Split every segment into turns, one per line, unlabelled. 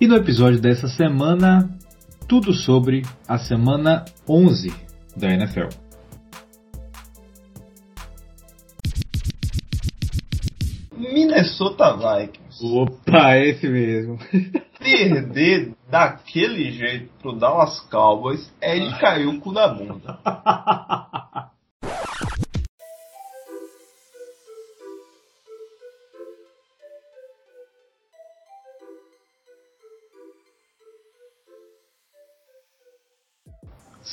E no episódio dessa semana, tudo sobre a semana 11 da NFL.
Minnesota Vikings.
Opa, esse mesmo.
Perder daquele jeito pro Dallas Cowboys é de cair o cu da bunda.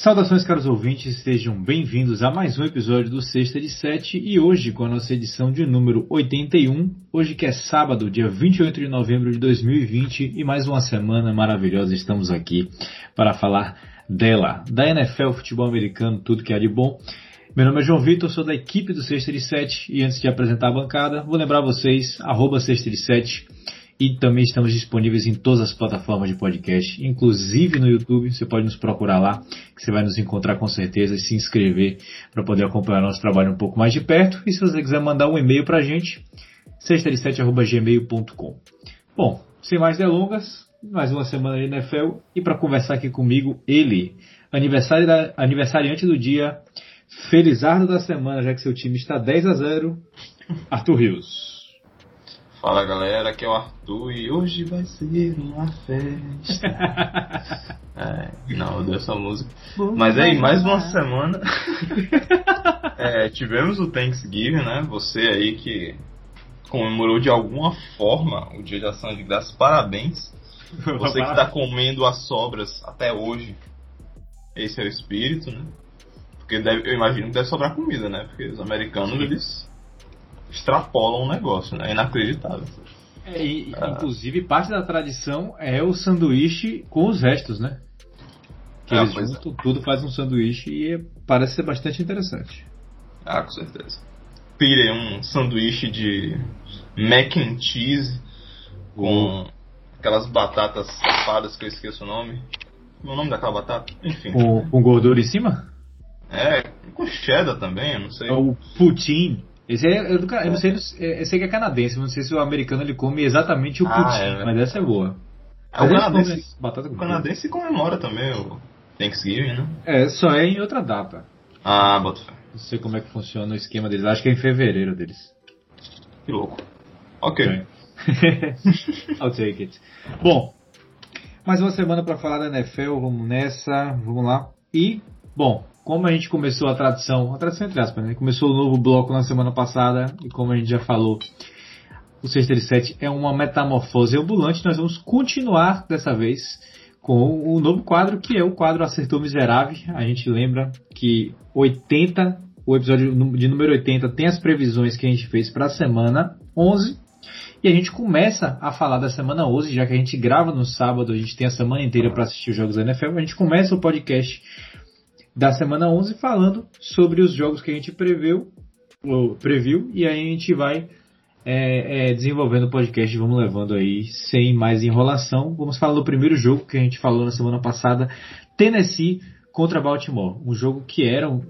Saudações, caros ouvintes, sejam bem-vindos a mais um episódio do Sexta de Sete e hoje com a nossa edição de número 81, hoje que é sábado, dia 28 de novembro de 2020 e mais uma semana maravilhosa estamos aqui para falar dela, da NFL, futebol americano, tudo que há de bom. Meu nome é João Vitor, sou da equipe do Sexta de Sete e antes de apresentar a bancada, vou lembrar vocês, arroba Sexta de Sete, e também estamos disponíveis em todas as plataformas de podcast, inclusive no YouTube. Você pode nos procurar lá, que você vai nos encontrar com certeza e se inscrever para poder acompanhar nosso trabalho um pouco mais de perto. E se você quiser mandar um e-mail para a gente, sexta7.gmail.com. Bom, sem mais delongas, mais uma semana de NFL e para conversar aqui comigo, ele, aniversário da, aniversariante do dia, felizardo da semana, já que seu time está 10 a 0, Arthur Rios.
Fala galera, aqui é o Arthur e hoje vai ser uma festa. é, não, eu dei essa música. Mas aí, mais uma semana. é, tivemos o Thanksgiving, né? Você aí que comemorou de alguma forma o Dia de Ação de Graças, parabéns. Você que está comendo as sobras até hoje. Esse é o espírito, né? Porque deve, eu imagino que deve sobrar comida, né? Porque os americanos, eles extrapolam o negócio, né? É inacreditável.
É, e, ah. Inclusive, parte da tradição é o sanduíche com os restos, né? Que ah, eles juntam, é. tudo faz um sanduíche e é, parece ser bastante interessante.
Ah, com certeza. Pire um sanduíche de mac and cheese com aquelas batatas safadas que eu esqueço o nome. É o nome daquela batata? Enfim.
Com, com gordura em cima?
É, com cheddar também, eu não sei. É
o poutine. Esse é, eu, eu, não sei, eu sei que é canadense, não sei se o americano ele come exatamente o ah, pudim, é, mas essa é boa.
É, o canadense, batata o canadense comemora também o Thanksgiving, né?
É, só é em outra data.
Ah, bota fé.
Não sei como é que funciona o esquema deles, acho que é em fevereiro deles.
Que louco. Ok.
I'll take it. Bom, mais uma semana para falar da NFL, vamos nessa, vamos lá. E, bom, como a gente começou a tradição, a tradição entre aspas, né? Começou o novo bloco na semana passada e como a gente já falou, o Sexta de Sete é uma metamorfose ambulante. Nós vamos continuar dessa vez com o novo quadro que é o quadro Acertou Miserável. A gente lembra que 80, o episódio de número 80 tem as previsões que a gente fez para a semana 11. E a gente começa a falar da semana 11, já que a gente grava no sábado, a gente tem a semana inteira para assistir os jogos da NFL. A gente começa o podcast da semana 11 falando sobre os jogos que a gente preveu, ou previu, e aí a gente vai é, é, desenvolvendo o podcast, vamos levando aí sem mais enrolação. Vamos falar do primeiro jogo que a gente falou na semana passada, Tennessee contra Baltimore, um jogo que era um,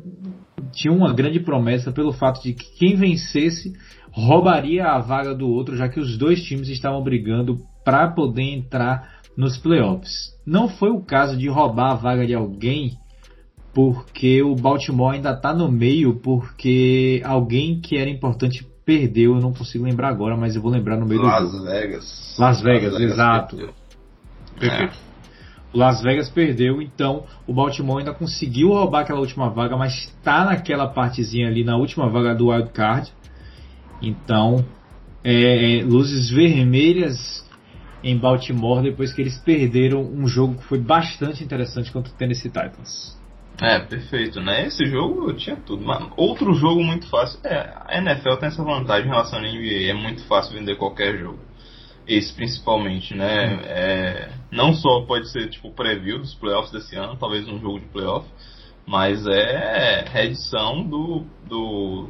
tinha uma grande promessa pelo fato de que quem vencesse roubaria a vaga do outro, já que os dois times estavam brigando para poder entrar nos playoffs. Não foi o caso de roubar a vaga de alguém porque o Baltimore ainda está no meio, porque alguém que era importante perdeu, eu não consigo lembrar agora, mas eu vou lembrar no meio
Las
do jogo.
Vegas.
Las Vegas, Las Vegas exato. Perdeu. Perfeito. É. O Las Vegas perdeu, então o Baltimore ainda conseguiu roubar aquela última vaga, mas está naquela partezinha ali, na última vaga do wild card. Então, é, é, luzes vermelhas em Baltimore depois que eles perderam um jogo que foi bastante interessante contra o Tennessee Titans.
É, perfeito, né? Esse jogo tinha tudo. Mas outro jogo muito fácil. É, a NFL tem essa vantagem em relação à NBA. É muito fácil vender qualquer jogo. Esse principalmente, né? É, não só pode ser tipo preview dos playoffs desse ano, talvez um jogo de playoff, mas é reedição do, do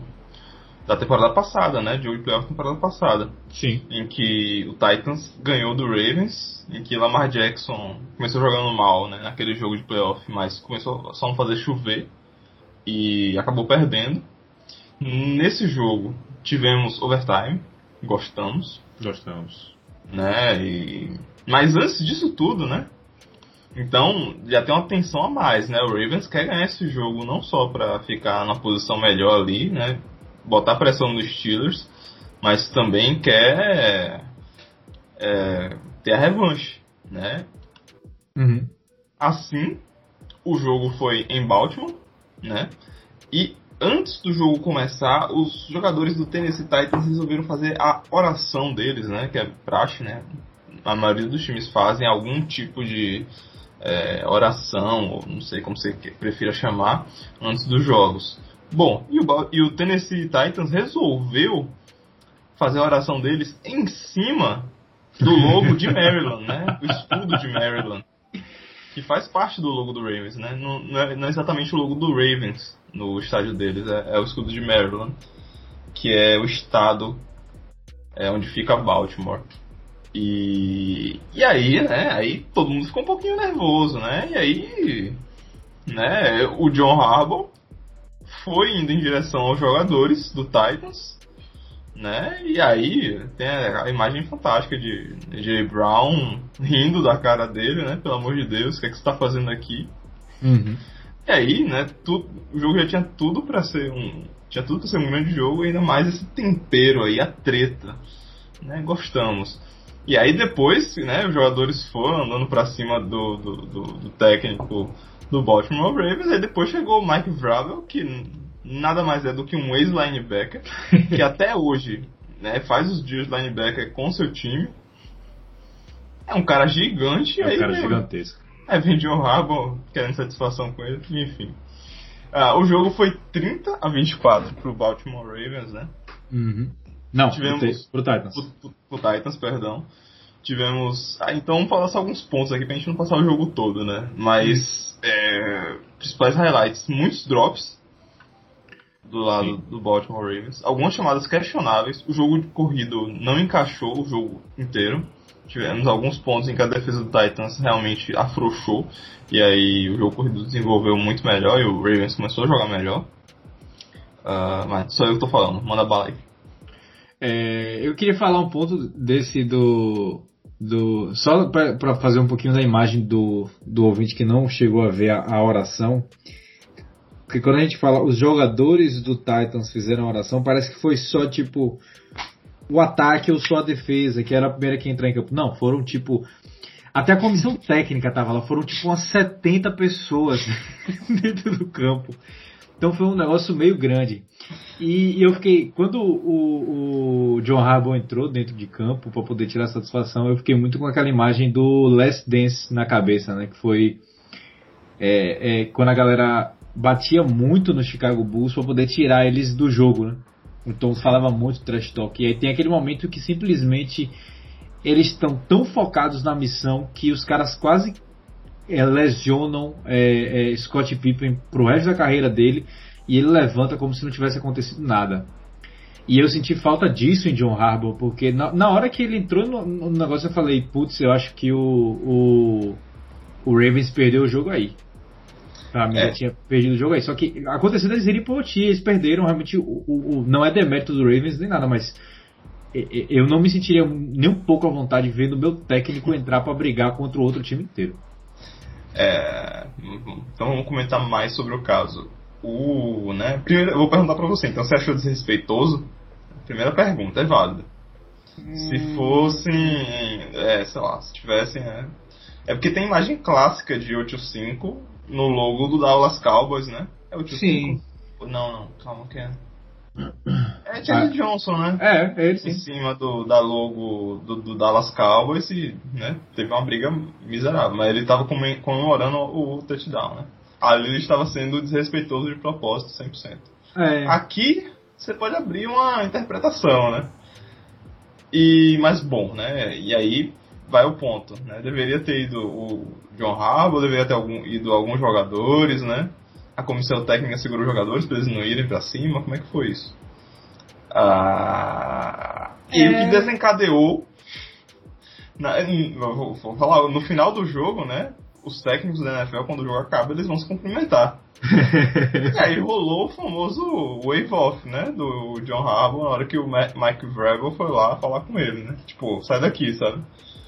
da temporada passada, né? De jogo de playoff da temporada passada.
Sim.
Em que o Titans ganhou do Ravens, em que Lamar Jackson começou jogando mal, né? Naquele jogo de playoff, mas começou só a fazer chover e acabou perdendo. Nesse jogo tivemos overtime, gostamos.
Gostamos.
Né? E Mas antes disso tudo, né? Então já tem uma tensão a mais, né? O Ravens quer ganhar esse jogo não só para ficar na posição melhor ali, né? Botar pressão nos Steelers, mas também quer é, ter a revanche, né?
Uhum.
Assim, o jogo foi em Baltimore, né? E antes do jogo começar, os jogadores do Tennessee Titans resolveram fazer a oração deles, né? Que é praxe, né? A maioria dos times fazem algum tipo de é, oração, ou não sei como você prefira chamar, antes dos jogos. Bom, e o, e o Tennessee Titans resolveu fazer a oração deles em cima do logo de Maryland, né? O escudo de Maryland. Que faz parte do logo do Ravens, né? Não, não, é, não é, exatamente o logo do Ravens no estádio deles, é, é, o escudo de Maryland, que é o estado é, onde fica Baltimore. E, e aí, né? Aí todo mundo ficou um pouquinho nervoso, né? E aí, né? O John Harbaugh foi indo em direção aos jogadores do Titans né? E aí tem a imagem fantástica de J. Brown rindo da cara dele, né? Pelo amor de Deus, o que, é que você está fazendo aqui?
Uhum.
E aí, né? Tu, o jogo já tinha tudo para ser um, tinha tudo para ser um grande jogo, ainda mais esse tempero aí, a treta, né? Gostamos. E aí depois, né? Os jogadores foram andando para cima do, do, do, do técnico do Baltimore Ravens, aí depois chegou o Mike Vrabel, que nada mais é do que um ex-linebacker, que até hoje né, faz os dias linebacker com seu time. É um cara gigante.
É um aí, cara gigantesco.
É, vem John Harbaugh querendo satisfação com ele, enfim. Ah, o jogo foi 30 a 24 pro Baltimore Ravens, né?
Uhum. Não, Tivemos, pro, pro Titans.
Pro, pro, Titans, perdão. Tivemos. Ah, então vamos falar só alguns pontos aqui pra gente não passar o jogo todo, né? Mas. Uhum. É, principais highlights: muitos drops do lado Sim. do Baltimore Ravens. Algumas chamadas questionáveis. O jogo de corrido não encaixou o jogo inteiro. Tivemos alguns pontos em que a defesa do Titans realmente afrouxou. E aí o jogo corrido desenvolveu muito melhor e o Ravens começou a jogar melhor. Uh, mas só eu que tô falando, manda bala aí.
É, eu queria falar um ponto desse do. do só para fazer um pouquinho da imagem do, do ouvinte que não chegou a ver a, a oração. Porque quando a gente fala os jogadores do Titans fizeram a oração, parece que foi só tipo o ataque ou só a defesa, que era a primeira que entrar em campo. Não, foram tipo. Até a comissão técnica tava lá, foram tipo umas 70 pessoas dentro do campo. Então foi um negócio meio grande. E, e eu fiquei. Quando o, o John Harbaugh entrou dentro de campo para poder tirar satisfação, eu fiquei muito com aquela imagem do Last Dance na cabeça, né? Que foi. É, é, quando a galera batia muito no Chicago Bulls para poder tirar eles do jogo, né? Então falava muito trash talk. E aí tem aquele momento que simplesmente eles estão tão focados na missão que os caras quase é, lesionam é, é, Scott Pippen pro resto da carreira dele e ele levanta como se não tivesse acontecido nada. E eu senti falta disso em John Harbaugh, porque na, na hora que ele entrou no, no negócio eu falei, putz, eu acho que o, o, o Ravens perdeu o jogo aí. Mim, é. tinha perdido o jogo aí. Só que aconteceu deles irem pro OT, eles perderam. Realmente, o, o, o, não é demérito do Ravens nem nada, mas eu não me sentiria nem um pouco à vontade vendo o meu técnico entrar para brigar contra o outro time inteiro.
É, então vamos comentar mais sobre o caso. O, né, primeiro, eu vou perguntar para você, então você achou desrespeitoso? Primeira pergunta, é válida. Hum. Se fossem, é, sei lá, se tivessem, né, é porque tem imagem clássica de 8-5 no logo do Dallas Cowboys, né?
É o tipo Sim.
Não, não, calma que é. É Jerry ah. Johnson, né?
É, é ele sim.
Em cima do, da logo do, do, Dallas Cowboys e né, teve uma briga miserável. Mas ele estava comemorando o touchdown, né? Ali ele estava sendo desrespeitoso de propósito 100%.
É.
Aqui você pode abrir uma interpretação, né? E, mas bom, né? E aí vai o ponto, né? Deveria ter ido o John Harbaugh, deveria ter algum, ido alguns jogadores, né? A comissão técnica segurou os jogadores para eles não irem para cima, como é que foi isso? Ah, é... E o que é. desencadeou, na, vou, vou falar, no final do jogo, né? Os técnicos da NFL, quando o jogo acaba, eles vão se cumprimentar. e aí rolou o famoso wave off, né? Do John Harbaugh, na hora que o Mike Vrabel foi lá falar com ele, né? Tipo, sai daqui, sabe?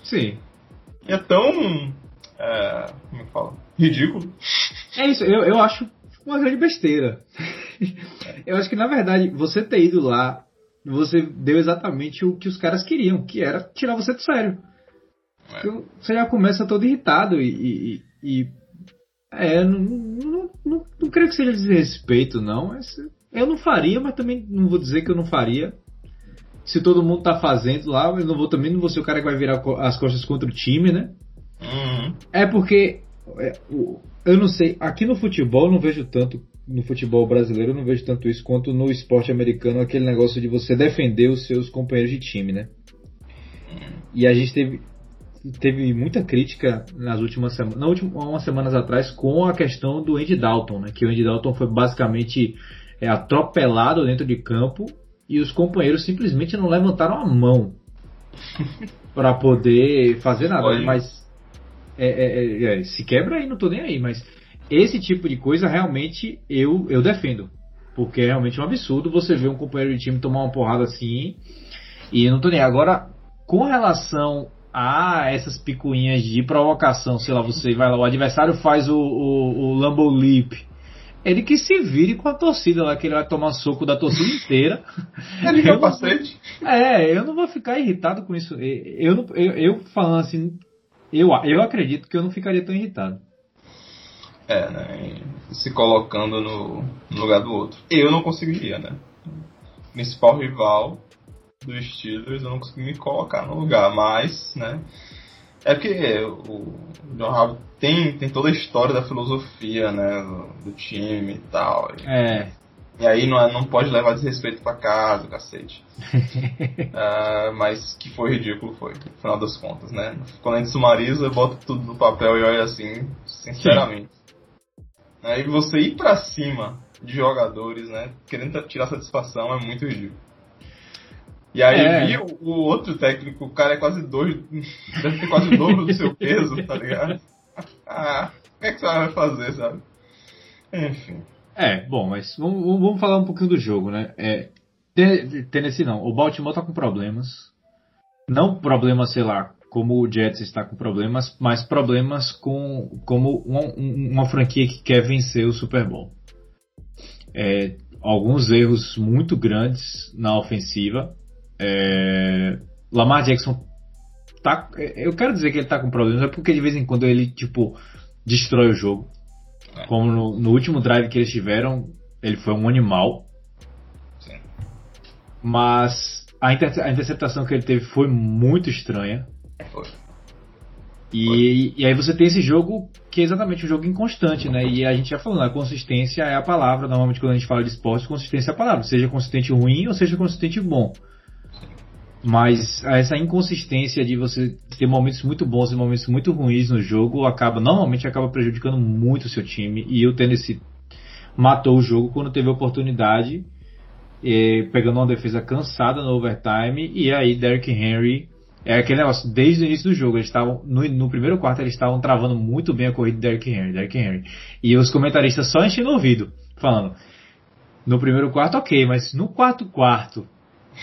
Sim.
é tão. É, como é que fala? Ridículo.
É isso, eu, eu acho uma grande besteira. eu acho que na verdade você ter ido lá, você deu exatamente o que os caras queriam, que era tirar você do sério. É. Você já começa todo irritado e. e, e é, não, não, não, não, creio que seja desrespeito, não. Mas eu não faria, mas também não vou dizer que eu não faria. Se todo mundo tá fazendo lá, eu não vou também não vou ser o cara que vai virar as costas contra o time, né?
Uhum.
É porque é, eu não sei, aqui no futebol eu não vejo tanto, no futebol brasileiro eu não vejo tanto isso quanto no esporte americano, aquele negócio de você defender os seus companheiros de time, né? E a gente teve, teve muita crítica nas últimas semanas, na última, umas semanas atrás com a questão do Andy Dalton, né? Que o Andy Dalton foi basicamente é, atropelado dentro de campo e os companheiros simplesmente não levantaram a mão para poder fazer nada. Olha. Mas é, é, é, é, se quebra aí, não tô nem aí, mas esse tipo de coisa realmente eu, eu defendo. Porque é realmente um absurdo você ver um companheiro de time tomar uma porrada assim e não tô nem aí. Agora, com relação a essas picuinhas de provocação, sei lá, você vai lá, o adversário faz o, o, o Lambo Leap. Ele que se vire com a torcida lá, que ele vai tomar soco da torcida inteira.
Ele eu bastante.
É, eu não vou ficar irritado com isso. Eu, eu, eu falando assim, eu, eu acredito que eu não ficaria tão irritado.
É, né? Se colocando no, no lugar do outro. Eu não conseguiria, né? Principal rival dos Steelers, eu não consegui me colocar no lugar, mas, né? É porque o John Harbaugh tem, tem toda a história da filosofia, né? Do, do time e tal.
É.
E aí não, é, não pode levar desrespeito pra casa, cacete. uh, mas que foi ridículo, foi, no final das contas, né? Quando a gente sumariza, bota tudo no papel e olha assim, sinceramente. Aí você ir pra cima de jogadores, né? Querendo tirar satisfação é muito ridículo. E aí é. vi o, o, outro técnico, o cara é quase dois. Deve ter quase o dobro do seu peso, tá ligado? Ah, o que é que você vai fazer, sabe? Enfim.
É, bom, mas vamos, vamos falar um pouquinho do jogo, né? É, Tennessee não, o Baltimore tá com problemas. Não problemas, sei lá, como o Jets está com problemas, mas problemas com como uma, uma franquia que quer vencer o Super Bowl. É, alguns erros muito grandes na ofensiva. É, Lamar Jackson tá, eu quero dizer que ele tá com problemas, é porque de vez em quando ele tipo destrói o jogo. É. Como no, no, último drive que eles tiveram, ele foi um animal.
Sim.
Mas a, inter, a interceptação que ele teve foi muito estranha.
Foi.
E, foi. e aí você tem esse jogo que é exatamente um jogo inconstante, né? E a gente já falou, a consistência é a palavra. Normalmente quando a gente fala de esporte, consistência é a palavra. Seja consistente ruim ou seja consistente bom. Mas essa inconsistência de você ter momentos muito bons e momentos muito ruins no jogo acaba normalmente acaba prejudicando muito o seu time e o Tennessee matou o jogo quando teve a oportunidade, eh, pegando uma defesa cansada no overtime e aí Derrick Henry é aquele negócio, desde o início do jogo, eles estavam, no, no, primeiro quarto, eles estavam travando muito bem a corrida de Derrick Henry, Derrick Henry. E os comentaristas só enchendo o ouvido, falando, no primeiro quarto ok, mas no quarto quarto,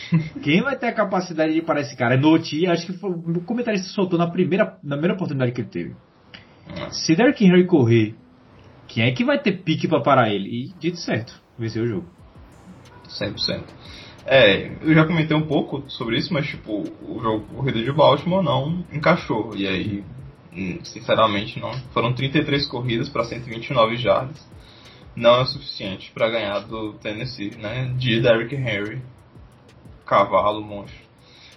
quem vai ter a capacidade de parar esse cara? Noti, acho que foi, o comentarista soltou na primeira, na primeira oportunidade que ele teve. Se Derrick Henry correr, quem é que vai ter pique para parar ele? E dito certo, venceu o jogo.
100%. É, eu já comentei um pouco sobre isso, mas tipo, o jogo corrida de Baltimore não encaixou. E aí, hum, sinceramente, não. Foram 33 corridas para 129 jardas. Não é o suficiente para ganhar do Tennessee, né? De Derrick Henry cavalo monstro,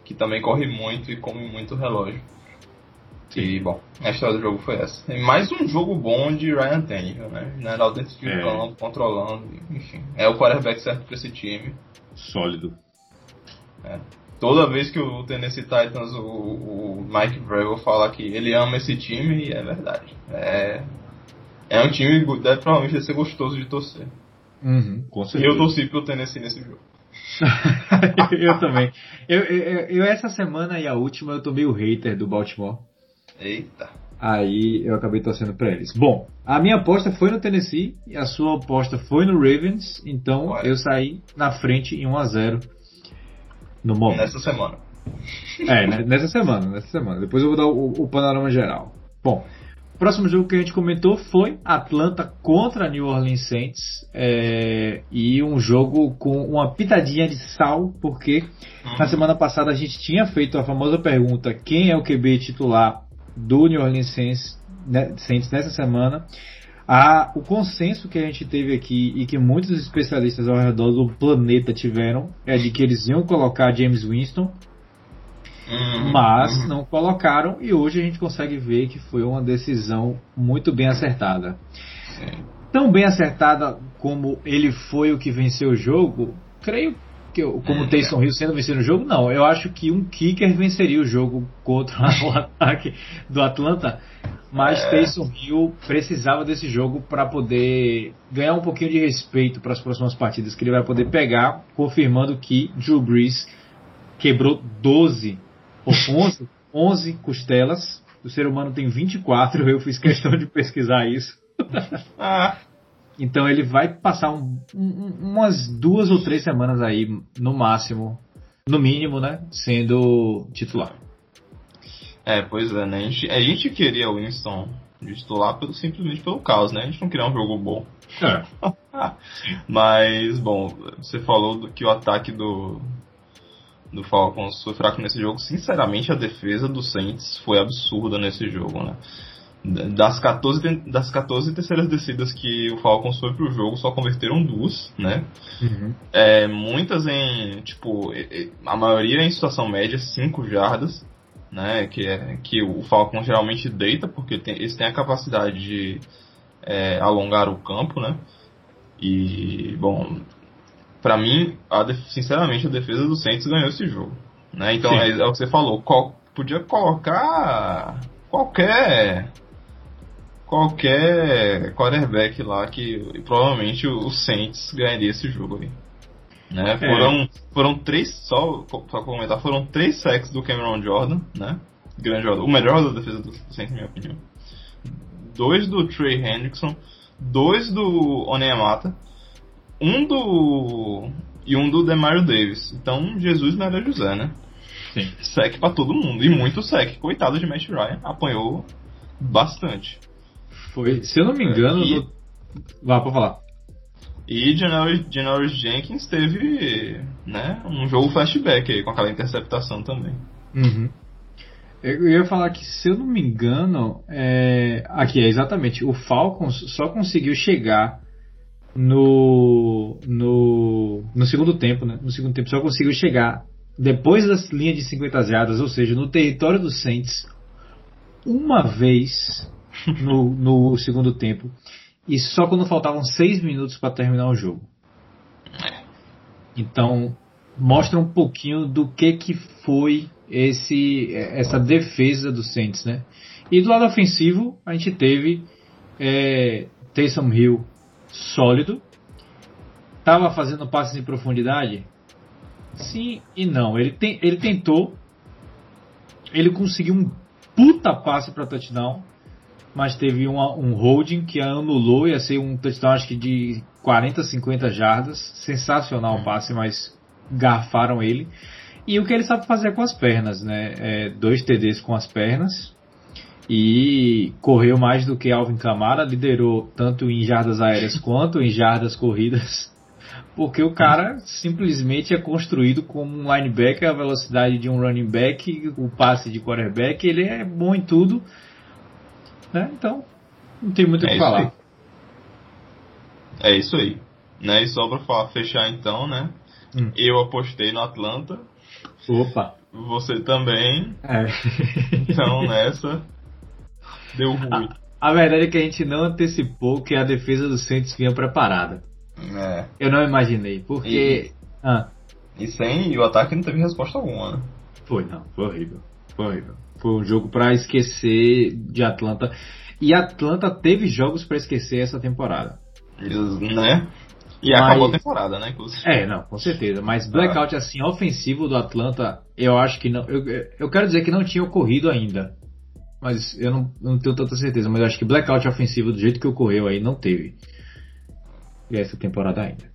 que também corre muito e come muito relógio. E, bom, a história do jogo foi essa. E mais um jogo bom de Ryan Tannehill, né? General dentro de é. campo, controlando, enfim. É o quarterback certo para esse time.
Sólido.
É. Toda vez que o Tennessee Titans, o, o Mike Vrabel fala que ele ama esse time, e é verdade. É, é um time que deve provavelmente ser gostoso de torcer.
Uhum.
E eu torci pro Tennessee nesse jogo.
eu também. Eu, eu, eu, essa semana e a última eu tomei o hater do Baltimore.
Eita.
Aí eu acabei torcendo pra eles. Bom, a minha aposta foi no Tennessee e a sua aposta foi no Ravens, então eu saí na frente em 1 a 0 no momento.
Nessa semana.
É, né, nessa semana, nessa semana. Depois eu vou dar o, o panorama geral. Bom, próximo jogo que a gente comentou foi Atlanta contra New Orleans Saints. É, e um jogo com uma pitadinha de sal, porque na uhum. semana passada a gente tinha feito a famosa pergunta: quem é o QB titular do New Orleans Saints, né, Saints nessa semana? O consenso que a gente teve aqui e que muitos especialistas ao redor do planeta tiveram é de que eles iam colocar James Winston Uhum, mas uhum. não colocaram e hoje a gente consegue ver que foi uma decisão muito bem acertada. Sim. Tão bem acertada como ele foi o que venceu o jogo, creio que como o uhum. Taysom Hill sendo vencido o jogo, não. Eu acho que um kicker venceria o jogo contra o ataque do Atlanta, mas é. Taysom Hill precisava desse jogo para poder ganhar um pouquinho de respeito para as próximas partidas que ele vai poder pegar, confirmando que Drew Brees quebrou 12 11, 11 costelas. O ser humano tem 24, eu fiz questão de pesquisar isso. ah. Então ele vai passar um, um, umas duas ou três semanas aí, no máximo, no mínimo, né? Sendo titular.
É, pois é, né? A gente, a gente queria o Winston de titular pelo, simplesmente pelo caos, né? A gente não queria um jogo bom. É. Mas, bom, você falou do, que o ataque do, do Falcons foi fraco nesse jogo. Sinceramente, a defesa do Saints foi absurda nesse jogo, né? Das 14, das 14 terceiras descidas que o Falcons foi pro jogo, só converteram duas, né? Uhum. É, muitas em, tipo, a maioria em situação média, 5 jardas, né? Que, é, que o Falcons geralmente deita, porque tem, eles têm a capacidade de é, alongar o campo, né? E, bom, para mim, a sinceramente, a defesa do Saints ganhou esse jogo. Né? Então é, é, o que você falou. Qual, podia colocar qualquer qualquer quarterback lá que provavelmente o Saints ganharia esse jogo aí. Né? É. Foram, foram três, só para comentar, foram três sacks do Cameron Jordan, né? Grande jogador, o melhor da defesa do Saints, na minha opinião. Dois do Trey Hendrickson, dois do Onyemata um do. e um do Demario Davis. Então Jesus não era José, né? Sim. Sec pra todo mundo. E muito sec. Coitado de Matt Ryan, apanhou bastante.
Foi, se eu não me engano. E... No... Vá pra falar.
E Janoris Jenkins teve né, um jogo flashback aí com aquela interceptação também.
Uhum. Eu ia falar que, se eu não me engano, é... aqui é exatamente, o Falcons só conseguiu chegar no, no, no segundo tempo, né? No segundo tempo só conseguiu chegar depois das linhas de 50 jardas, ou seja, no território dos Saints, uma vez no, no segundo tempo, e só quando faltavam seis minutos para terminar o jogo. Então, mostra um pouquinho do que, que foi esse, essa defesa dos Saints, né? E do lado ofensivo, a gente teve é, Taysom Hill sólido. Estava fazendo passes em profundidade? Sim e não. Ele, tem, ele tentou. Ele conseguiu um puta passe para touchdown. Mas teve uma, um holding que anulou. Ia ser um touchdown acho que de 40, 50 jardas. Sensacional o passe, mas garfaram ele. E o que ele sabe fazer com as pernas, né? É, dois TDs com as pernas e correu mais do que Alvin Kamara, liderou tanto em jardas aéreas quanto em jardas corridas, porque o cara simplesmente é construído como um linebacker, a velocidade de um running back, o passe de quarterback, ele é bom em tudo, né? Então, não tem muito o é que falar. Aí.
É isso aí. Né? E só pra fechar então, né? Hum. Eu apostei no Atlanta.
Opa!
Você também. É. Então nessa. Deu ruim.
A, a, verdade é que a gente não antecipou que a defesa do Santos vinha preparada. É. Eu não imaginei, porque.
E, ah. e sem. E o ataque não teve resposta alguma, né?
Foi, não. Foi horrível. Foi horrível. Foi um jogo para esquecer de Atlanta. E Atlanta teve jogos para esquecer essa temporada.
Né? E Mas, acabou a temporada, né? Inclusive.
É, não, com certeza. Mas blackout ah. assim, ofensivo do Atlanta, eu acho que não. Eu, eu quero dizer que não tinha ocorrido ainda mas eu não, não tenho tanta certeza. Mas acho que blackout ofensivo do jeito que ocorreu aí não teve essa temporada ainda.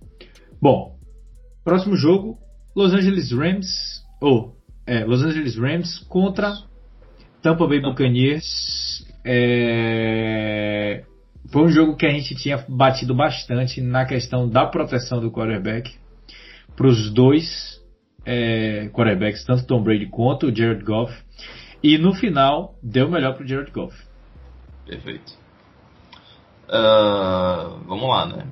Bom, próximo jogo: Los Angeles Rams ou é, Los Angeles Rams contra Tampa Bay Buccaneers. É, foi um jogo que a gente tinha batido bastante na questão da proteção do quarterback para os dois é, quarterbacks, tanto Tom Brady quanto o Jared Goff. E no final, deu melhor para o Jared Goff.
Perfeito. Uh, vamos lá, né?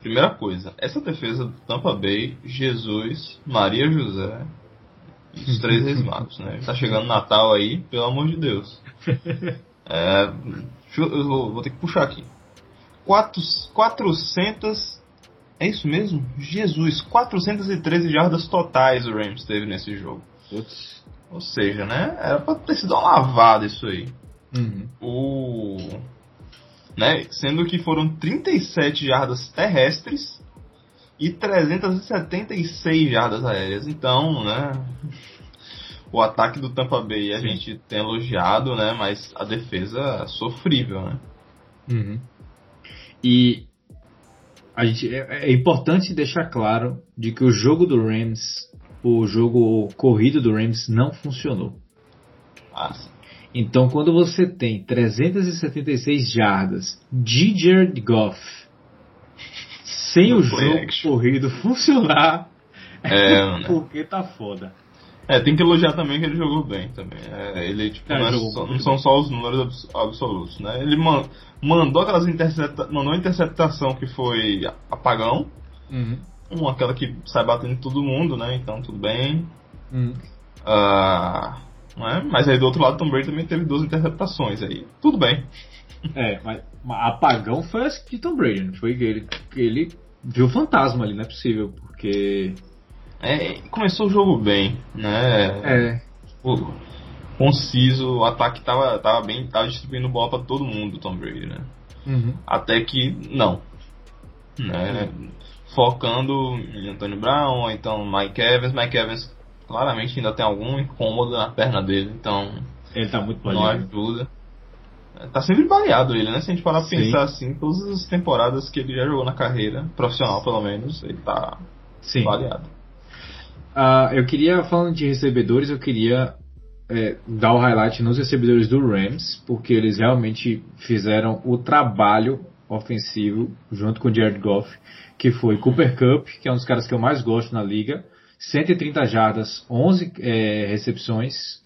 Primeira coisa, essa defesa do Tampa Bay, Jesus, Maria José e os três reis magos, né? Tá chegando Natal aí, pelo amor de Deus. É, eu vou, vou ter que puxar aqui. Quatro, 400. É isso mesmo? Jesus, 413 jardas totais o Rams teve nesse jogo. Putz. Ou seja, né? Era pra ter sido uma lavada isso aí.
Uhum.
O né? Sendo que foram 37 jardas terrestres e 376 jardas aéreas. Então, né? O ataque do Tampa Bay a Sim. gente tem elogiado, né? Mas a defesa sofrível, né?
Uhum. E a gente, é, é, importante deixar claro de que o jogo do Rams, o jogo corrido do Rams não funcionou.
Sim.
Então, quando você tem 376 jardas de Jared Goff sem no o jogo action. corrido funcionar,
é,
porque tá foda.
É, tem que elogiar também que ele jogou bem também. É, ele, tipo, é, não, é só, não são só os números absolutos, né? Ele man, mandou aquelas intercepta, mandou uma interceptação que foi apagão.
Uhum.
Uma, aquela que sai batendo em todo mundo, né? Então tudo bem.
Uhum.
Uh, né? Mas aí do outro lado, Tom Brady também teve duas interpretações aí. Tudo bem.
É, mas apagão foi essa de Tom Brady, não foi que ele, ele viu fantasma ali, não é possível, porque.
É, começou o jogo bem, né?
É.
O, conciso, o ataque tava, tava bem, tava distribuindo bola para todo mundo, Tom Brady, né?
Uhum.
Até que não. Né? Uhum. Focando em Antonio Brown, ou então Mike Evans, Mike Evans claramente ainda tem algum incômodo na perna dele, então.
Ele tá muito
baleado. Não ajuda. Tá sempre baleado ele, né? Se a gente parar pra pensar assim, todas as temporadas que ele já jogou na carreira, profissional pelo menos, ele tá
Sim.
baleado.
Uh, eu queria, falando de recebedores, eu queria é, dar o highlight nos recebedores do Rams, porque eles realmente fizeram o trabalho ofensivo junto com Jared Goff, que foi Cooper Cup, que é um dos caras que eu mais gosto na liga, 130 jardas, 11 é, recepções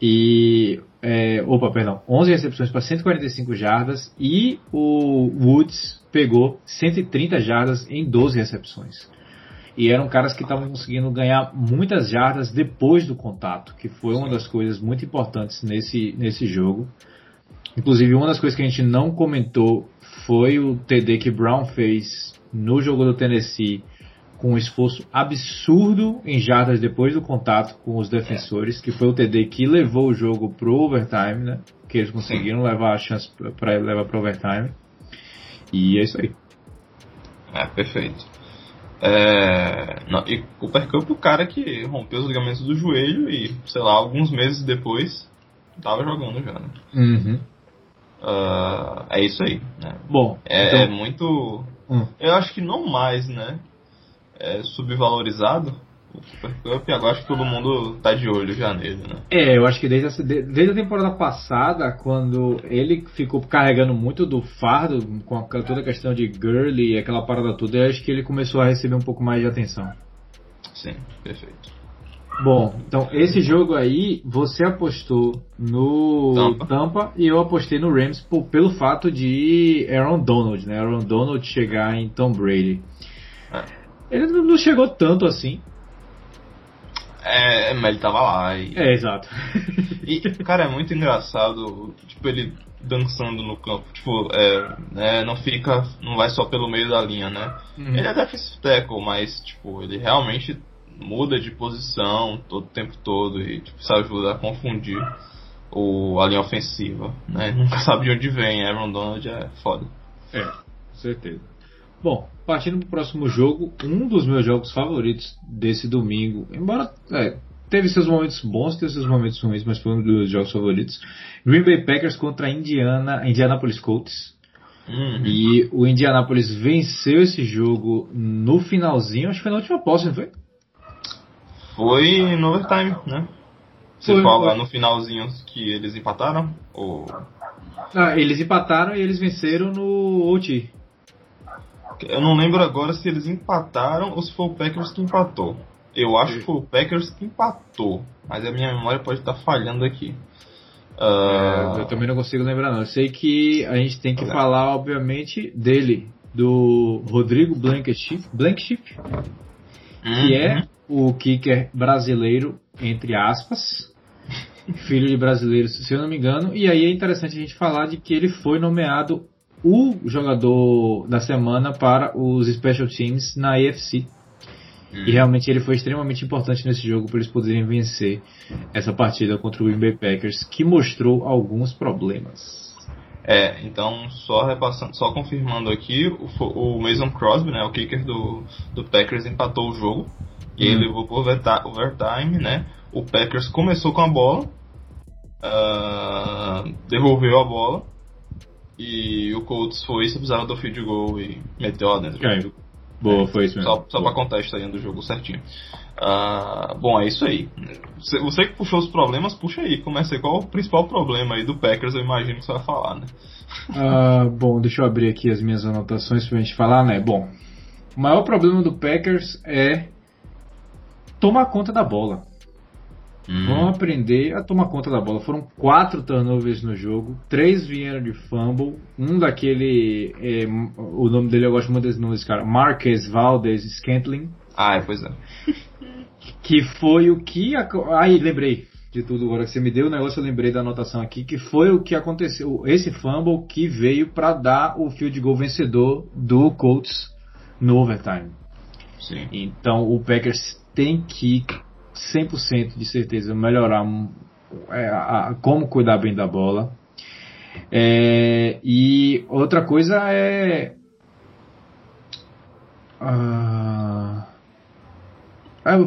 e é, opa, perdão, 11 recepções para 145 jardas e o Woods pegou 130 jardas em 12 recepções. E eram caras que estavam conseguindo ganhar muitas jardas depois do contato, que foi uma das coisas muito importantes nesse, nesse jogo. Inclusive, uma das coisas que a gente não comentou foi o TD que Brown fez no jogo do Tennessee com um esforço absurdo em jardas depois do contato com os defensores, que foi o TD que levou o jogo pro overtime, né? Que eles conseguiram Sim. levar a chance para levar pro overtime. E é isso aí.
É, perfeito. É, não, e Cooper Cup, o cara que rompeu os ligamentos do joelho e, sei lá, alguns meses depois, tava jogando já, né?
Uhum.
Uh, é isso aí, né?
Bom,
é, então... é muito. Hum. Eu acho que não mais, né? é, subvalorizado, o Super Cup, agora acho que todo mundo tá de olho já nele, né?
É, eu acho que desde a, desde a temporada passada, quando ele ficou carregando muito do fardo, com a, toda a questão de girly e aquela parada toda, eu acho que ele começou a receber um pouco mais de atenção.
Sim, perfeito.
Bom, então esse jogo aí você apostou no Tampa, Tampa e eu apostei no Rams por, pelo fato de Aaron Donald, né? Aaron Donald chegar em Tom Brady.
É.
Ele não chegou tanto assim.
É, mas ele tava lá. E...
É, exato.
e, cara, é muito engraçado, tipo, ele dançando no campo. Tipo, é, é, não fica. Não vai só pelo meio da linha, né? Uhum. Ele até fez tackle, mas, tipo, ele realmente muda de posição todo o tempo todo e, tipo, isso ajuda a confundir o, a linha ofensiva, né? Nunca sabe de onde vem. Aaron Donald é foda.
É, com certeza. Bom, partindo para o próximo jogo, um dos meus jogos favoritos desse domingo, embora é, teve seus momentos bons, teve seus momentos ruins, mas foi um dos jogos favoritos. Green Bay Packers contra a Indiana, Indianapolis Colts.
Uhum.
E o Indianapolis venceu esse jogo no finalzinho, acho que foi na última posse, não foi?
Foi no overtime, né? Você
Foi,
fala
foi.
no finalzinho que eles empataram? Ou...
Ah, eles empataram e eles venceram no OT.
Eu não lembro agora se eles empataram ou se foi o Packers que empatou. Eu acho que foi o Packers que empatou, mas a minha memória pode estar falhando aqui. Ah,
É, eu também não consigo lembrar não. Eu sei que a gente tem que
Olha.
falar, obviamente, dele, do Rodrigo Blankenship, Blankenship que é o kicker brasileiro, entre aspas, filho de brasileiros, se eu não me engano. E aí é interessante a gente falar de que ele foi nomeado o jogador da semana para os Special Teams na AFC. E realmente ele foi extremamente importante nesse jogo para eles poderem vencer essa partida contra o Green Bay Packers, que mostrou alguns problemas.
É, então só repassando, só confirmando aqui, o, o Mason Crosby, né, o kicker do, do Packers empatou o jogo e ele levou pro overtime, né? O Packers começou com a bola, ah, devolveu a bola e o Colts foi, se precisava do field goal e meteu lá dentro.
É, Boa, foi isso mesmo.
Só, só pra contar a história do jogo certinho. Ah, bom, é isso aí. Você, você que puxou os problemas, puxa aí. Começa aí. Qual o principal problema aí do Packers? Eu imagino que você vai falar, né?
Ah, bom, deixa eu abrir aqui as minhas anotações pra gente falar, né? Bom, o maior problema do Packers é tomar conta da bola. Vão aprender a tomar conta da bola. Foram quatro turnovers no jogo, três vieram de fumble, um daquele, é, o nome dele eu gosto muito desse nome desse cara, Marquez Valdez Scantling,
Ah, é, pois é.
que foi o que. Aí, lembrei de tudo agora que você me deu o negócio, eu lembrei da anotação aqui, que foi o que aconteceu. Esse fumble que veio para dar o field goal vencedor do Colts no overtime.
Sim.
Então o Packers tem que 100% de certeza melhorar é, a- a- como cuidar bem da bola. É, e outra coisa é. Ah,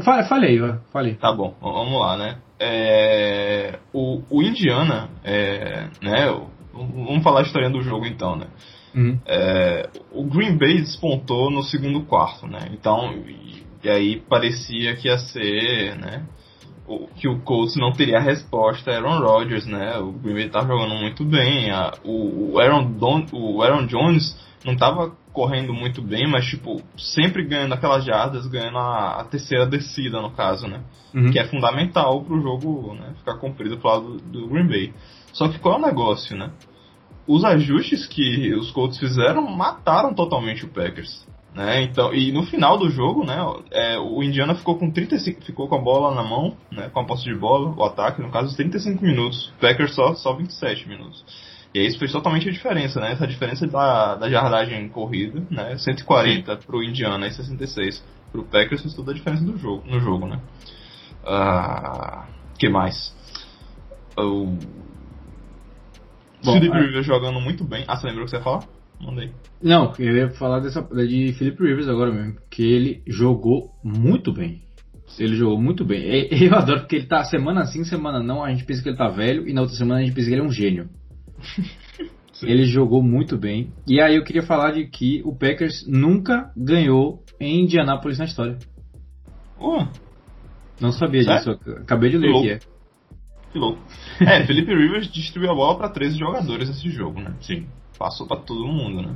fa- falei, vai, falei.
Tá bom, vamos lá, né? É, o, o Indiana, é, né? Vamos falar a história do jogo então, né?
Uhum.
É, o Green Bay despontou no segundo quarto, né? Então, e, e aí parecia que ia ser, né? Que o Colts não teria resposta a Aaron Rodgers, né? O Green Bay tava jogando muito bem. a- o, o Aaron Don, o Aaron Jones não tava correndo muito bem, mas tipo sempre ganhando aquelas jardas, ganhando a, a terceira descida no caso, né?
Uhum.
que é fundamental pro jogo né, ficar cumprido pro lado do, do Green Bay. Só que qual é o negócio, né? Os ajustes que os Colts fizeram mataram totalmente o Packers. Né? Então, e no final do jogo, né, é, o Indiana ficou com 35, ficou com a bola na mão, né, com a posse de bola, o ataque, no caso, 35 minutos. O Packers só, só 27 minutos. E aí isso fez totalmente a diferença, né? Essa diferença da, da jardagem corrida, né? 140 pro Indiana e 66 pro Packers fez toda a diferença do jogo, no jogo, né? Ah, que mais? O
Bom,
Philip
é.
Jogando muito bem. Ah, você lembrou o que você ia falar? Mandei.
Não, eu ia falar dessa, de Philip Rivers agora mesmo, que ele jogou muito bem. Ele jogou muito bem. E- Eu adoro porque ele tá semana sim, semana não, a gente pensa que ele tá velho e na outra semana a gente pensa que ele é um gênio. Ele jogou muito bem. E aí eu queria falar de que o Packers nunca ganhou em Indianápolis na história.
Uh,
Não sabia
Sério?
disso, acabei de ler aqui. É.
que louco. É, Felipe Rivers distribuiu a bola para 13 jogadores nesse jogo, né? Sim. Passou para todo mundo, né?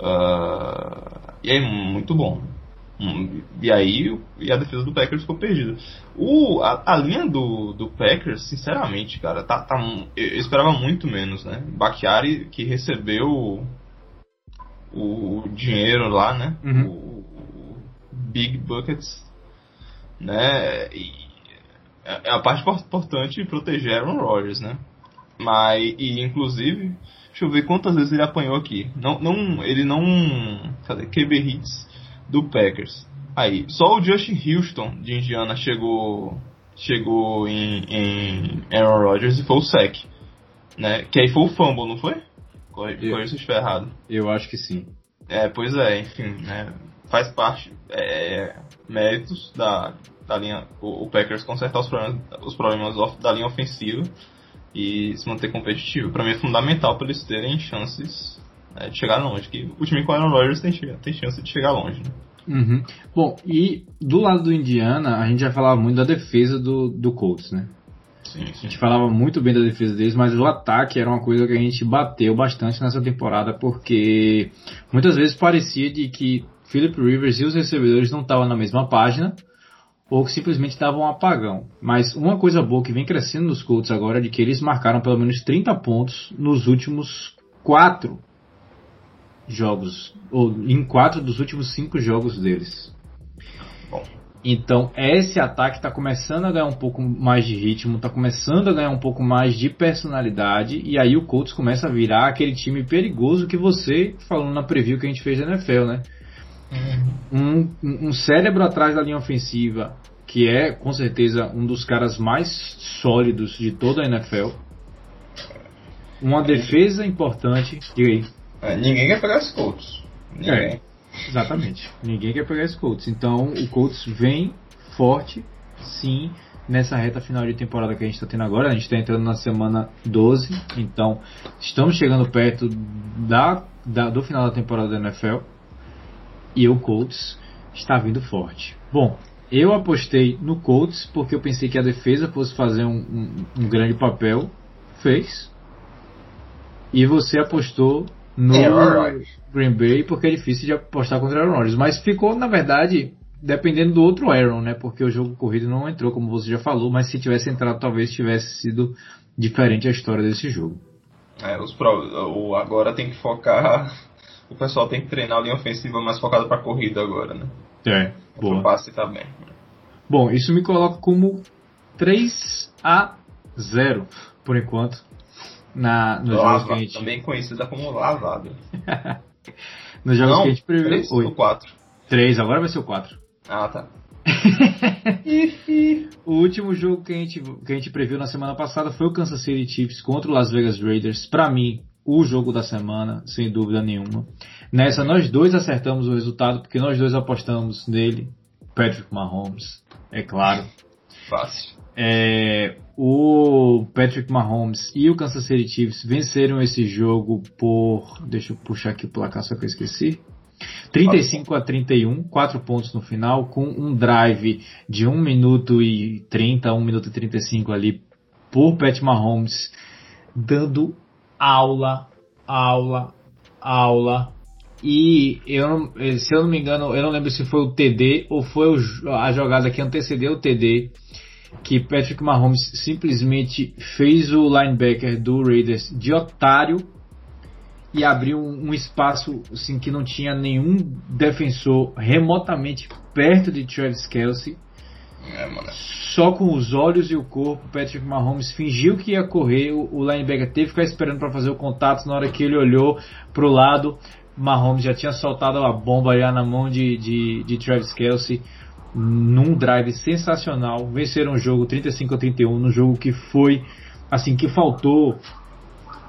Ah, e aí, muito bom. Hum, E aí, e a defesa do Packers ficou perdida. O, a, a linha do, do Packers, sinceramente, cara, tá, tá, eu esperava muito menos, né? Bakhtiari, que recebeu o, o dinheiro lá, né?
Uhum.
O, o Big Buckets, né? E é é a parte impor- importante proteger Aaron Rodgers, né? Mas, e inclusive, deixa eu ver quantas vezes ele apanhou aqui. Não, não, ele não. Cadê? QB hits do Packers. Aí, só o Justin Houston de Indiana chegou chegou em, em Aaron Rodgers e foi o sec, né? Que aí foi o fumble, não foi? Corre,
Eu-
corre se estiver errado.
Eu acho que sim.
É, pois é, enfim, né? Faz parte, é, méritos da, da linha, o, o Packers consertar os problemas, os problemas of- da linha ofensiva e se manter competitivo. Pra mim é fundamental para eles terem chances né, de chegar longe. Que o time com o Aaron Rodgers tem, tem chance de chegar longe, né?
Uhum. Bom, e do lado do Indiana, a gente já falava muito da defesa do, do Colts, né?
Sim, sim.
A gente falava muito bem da defesa deles, mas o ataque era uma coisa que a gente bateu bastante nessa temporada, porque muitas vezes parecia de que Philip Rivers e os recebedores não estavam na mesma página, ou que simplesmente davam um apagão. Mas uma coisa boa que vem crescendo nos Colts agora é de que eles marcaram pelo menos 30 pontos nos últimos quatro jogos, ou em quatro dos últimos cinco jogos deles.
Bom.
Então, esse ataque está começando a ganhar um pouco mais de ritmo, está começando a ganhar um pouco mais de personalidade, e aí o Colts começa a virar aquele time perigoso que você falou na preview que a gente fez da NFL, né? Um, um cérebro atrás da linha ofensiva, que é com certeza um dos caras mais sólidos de toda a NFL. Uma defesa importante. Diga aí.
É, ninguém quer pegar os Colts. Ninguém.
É, exatamente. Ninguém quer pegar esse Colts. Então o Colts vem forte, sim, nessa reta final de temporada que a gente está tendo agora. A gente está entrando na semana 12, então estamos chegando perto da, da, do final da temporada da NFL. E o Colts está vindo forte. Bom, eu apostei no Colts porque eu pensei que a defesa fosse fazer um, um, um grande papel. Fez. E você apostou no
Rodgers.
Green Bay porque é difícil de apostar contra o Aaron Rodgers. Mas ficou, na verdade, dependendo do outro Aaron, né? Porque o jogo corrido não entrou, como você já falou. Mas se tivesse entrado, talvez tivesse sido diferente a história desse jogo.
É, os pro- o, agora tem que focar. O pessoal tem que treinar a linha ofensiva mais focada pra corrida agora, né?
É,
O passe tá bem.
Bom, isso me coloca como 3 a 0 por enquanto na, nos jogos que a gente,
também conhecida como lavado.
nos jogos
Não,
que a gente previu.
três ou
Oi,
quatro?
3, agora vai ser o 4.
Ah, tá.
O último jogo que a, gente, que a gente previu na semana passada foi o Kansas City Chiefs contra o Las Vegas Raiders. Pra mim, o jogo da semana, sem dúvida nenhuma. Nessa, nós dois acertamos o resultado, porque nós dois apostamos nele. Patrick Mahomes, é claro.
Fácil.
É, o Patrick Mahomes e o Kansas City Chiefs venceram esse jogo por. Deixa eu puxar aqui o placar, só que eu esqueci. 35 a 31, 4 pontos no final, com um drive de 1 minuto e 30, 1 minuto e 35 ali por Pat Mahomes, dando aula, aula, aula. E eu, eh, se eu não me engano, eu não lembro se foi o TD ou foi o a jogada que antecedeu o TD que Patrick Mahomes simplesmente fez o linebacker do Raiders de otário e abriu um, um espaço assim, que não tinha nenhum defensor remotamente perto de Travis Kelsey.
É.
Só com os olhos e o corpo, Patrick Mahomes fingiu que ia correr. O, linebacker teve que ficar esperando para fazer o contato. Na hora que ele olhou pro lado, Mahomes já tinha soltado a bomba já na mão de, de, de Travis Kelsey num drive sensacional. Venceram o jogo 35 a 31, no jogo que foi assim que faltou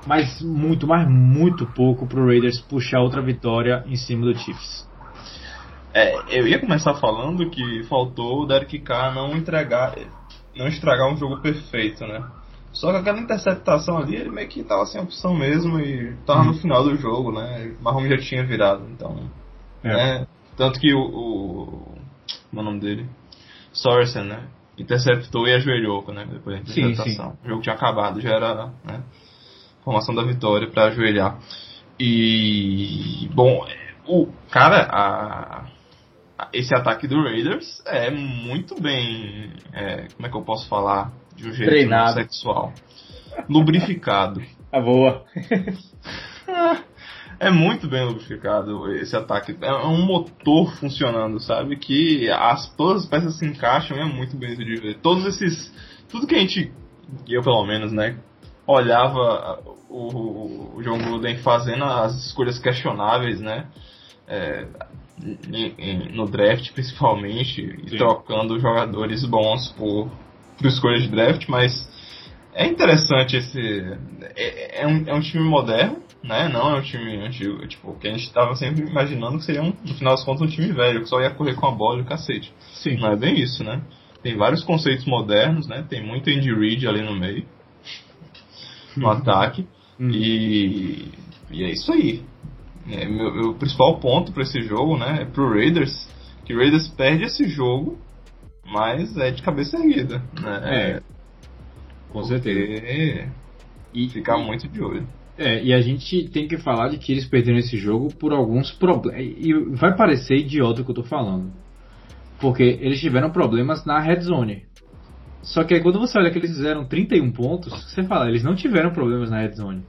mas muito, mas muito pouco pro Raiders puxar outra vitória em cima do Chiefs.
É, eu ia começar falando que faltou o Derek Carr não entregar, não estragar um jogo perfeito, né? Só que aquela interceptação ali, ele meio que tava sem opção mesmo e tava no final do jogo, né? Mahomes já tinha virado, então.
É.
né? Tanto que o. o como é o nome dele? Sorensen, né? Interceptou e ajoelhou, né? Depois da
Sim,
interceptação. O jogo tinha acabado, já era, né? Formação da vitória para ajoelhar. E. Bom, o cara, a- esse ataque do Raiders é muito bem. é, como é que eu posso falar? De um jeito
Treinado.
sexual. Lubrificado.
Tá boa.
É muito bem lubrificado esse ataque. É um motor funcionando, sabe? Que as, todas as peças se encaixam e é muito bem de ver. Todos esses. Tudo que a gente. Eu pelo menos, né? Olhava o, o John Gruden fazendo as escolhas questionáveis, né? É, no draft principalmente, e
Sim.
trocando jogadores bons por, por escolhas de draft, mas é interessante esse. É, é um, é um time moderno, né? Não é um time antigo, tipo, que a gente tava sempre imaginando que seria, um, no final das contas, um time velho, que só ia correr com a bola e o cacete.
Sim.
Não é bem isso, né? Tem vários conceitos modernos, né? Tem muito Andy Reid ali no meio, no ataque.
Hum.
E, e é isso aí. É, meu, meu principal ponto para esse jogo, né, é pro Raiders, que o Raiders perde esse jogo, mas é de cabeça erguida, né?
É, com certeza. E,
ficar muito de olho.
É, e a gente tem que falar de que eles perderam esse jogo por alguns problemas. E vai parecer idiota o que eu tô falando. Porque eles tiveram problemas na red zone. Só que aí quando você olha que eles fizeram 31 pontos, você fala, eles não tiveram problemas na red zone.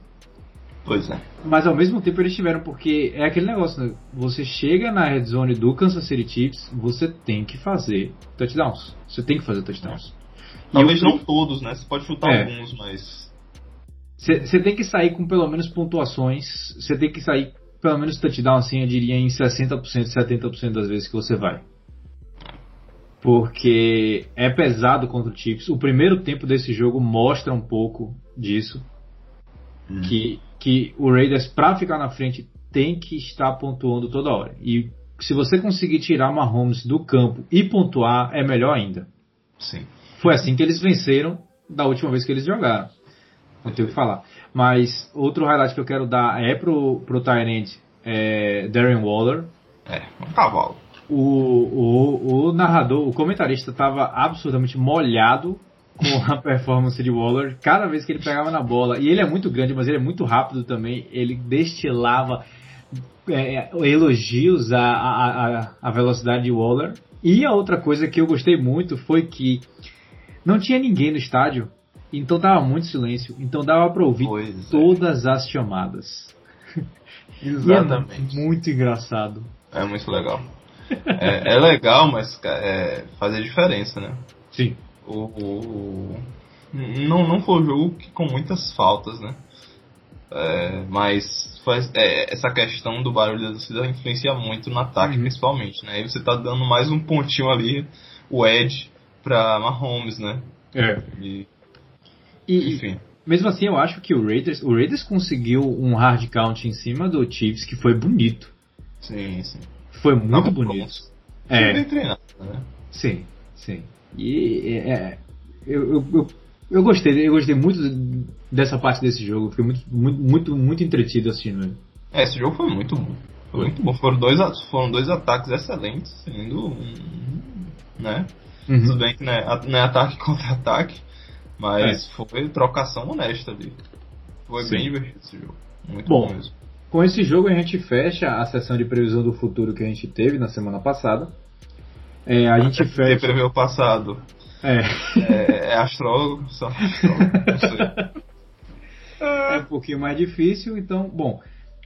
Pois é.
Mas ao mesmo tempo eles tiveram, porque é aquele negócio, né? Você chega na red zone do Kansas City Chiefs, você tem que fazer touchdowns. Você tem que fazer touchdowns.
Talvez
eu-
não todos, né? Você pode chutar
É.
alguns, mas.
Você tem que sair com pelo menos pontuações. Você tem que sair pelo menos touchdown, assim, eu diria em 60%, 70% das vezes que você vai. Porque é pesado contra o Chiefs. O primeiro tempo desse jogo mostra um pouco disso. Que, que o Raiders, pra ficar na frente, tem que estar pontuando toda hora. E se você conseguir tirar Mahomes do campo e pontuar, é melhor ainda.
Sim.
Foi assim que eles venceram da última vez que eles jogaram. Não tenho o que falar. Mas outro highlight que eu quero dar é pro, pro Tyrant é, Darren Waller.
É, um cavalo.
O, o, o narrador, o comentarista estava absolutamente molhado com a performance de Waller. Cada vez que ele pegava na bola, e ele é muito grande, mas ele é muito rápido também, ele destilava é, elogios à, à, à- velocidade de Waller. E a outra coisa que eu gostei muito foi que não tinha ninguém no estádio, então tava muito silêncio, então dava para ouvir
Pois é.
todas as chamadas. É
Exatamente.
muito engraçado.
É muito legal. É, é legal, mas é, faz a diferença, né?
Sim.
O, o- não, não foi um jogo que- com muitas faltas, né? É, mas faz, é, essa questão do barulho da torcida influencia muito no ataque,
Uhum.
principalmente, né? Aí você tá dando mais um pontinho ali, o Edge, pra Mahomes, né?
É.
E,
E,
enfim.
Mesmo assim, eu acho que o Raiders, o Raiders conseguiu um hard count em cima do Chiefs que foi bonito.
Sim, sim.
Foi muito
Tava
bonito.
pronto.
É.
Bem treinado, né?
Sim, sim. E é, eu, eu, eu, eu gostei, eu gostei muito dessa parte desse jogo. Fiquei muito, muito, muito, muito entretido assistindo ele.
É, esse jogo foi muito bom. Foi muito bom. Foram dois, foram dois ataques excelentes, sendo um, né? Tudo
Uhum.
bem que não é, é ataque contra ataque, mas foi trocação honesta ali. Foi
Sim.
bem divertido esse jogo. Muito
Bom.
bom, mesmo.
Com esse jogo a gente fecha a sessão de previsão do futuro que a gente teve na semana passada. É, a gente fecha.
prevê o passado
É,
é, é astrólogo, só astrólogo, não sei.
é um pouquinho mais difícil, então, bom.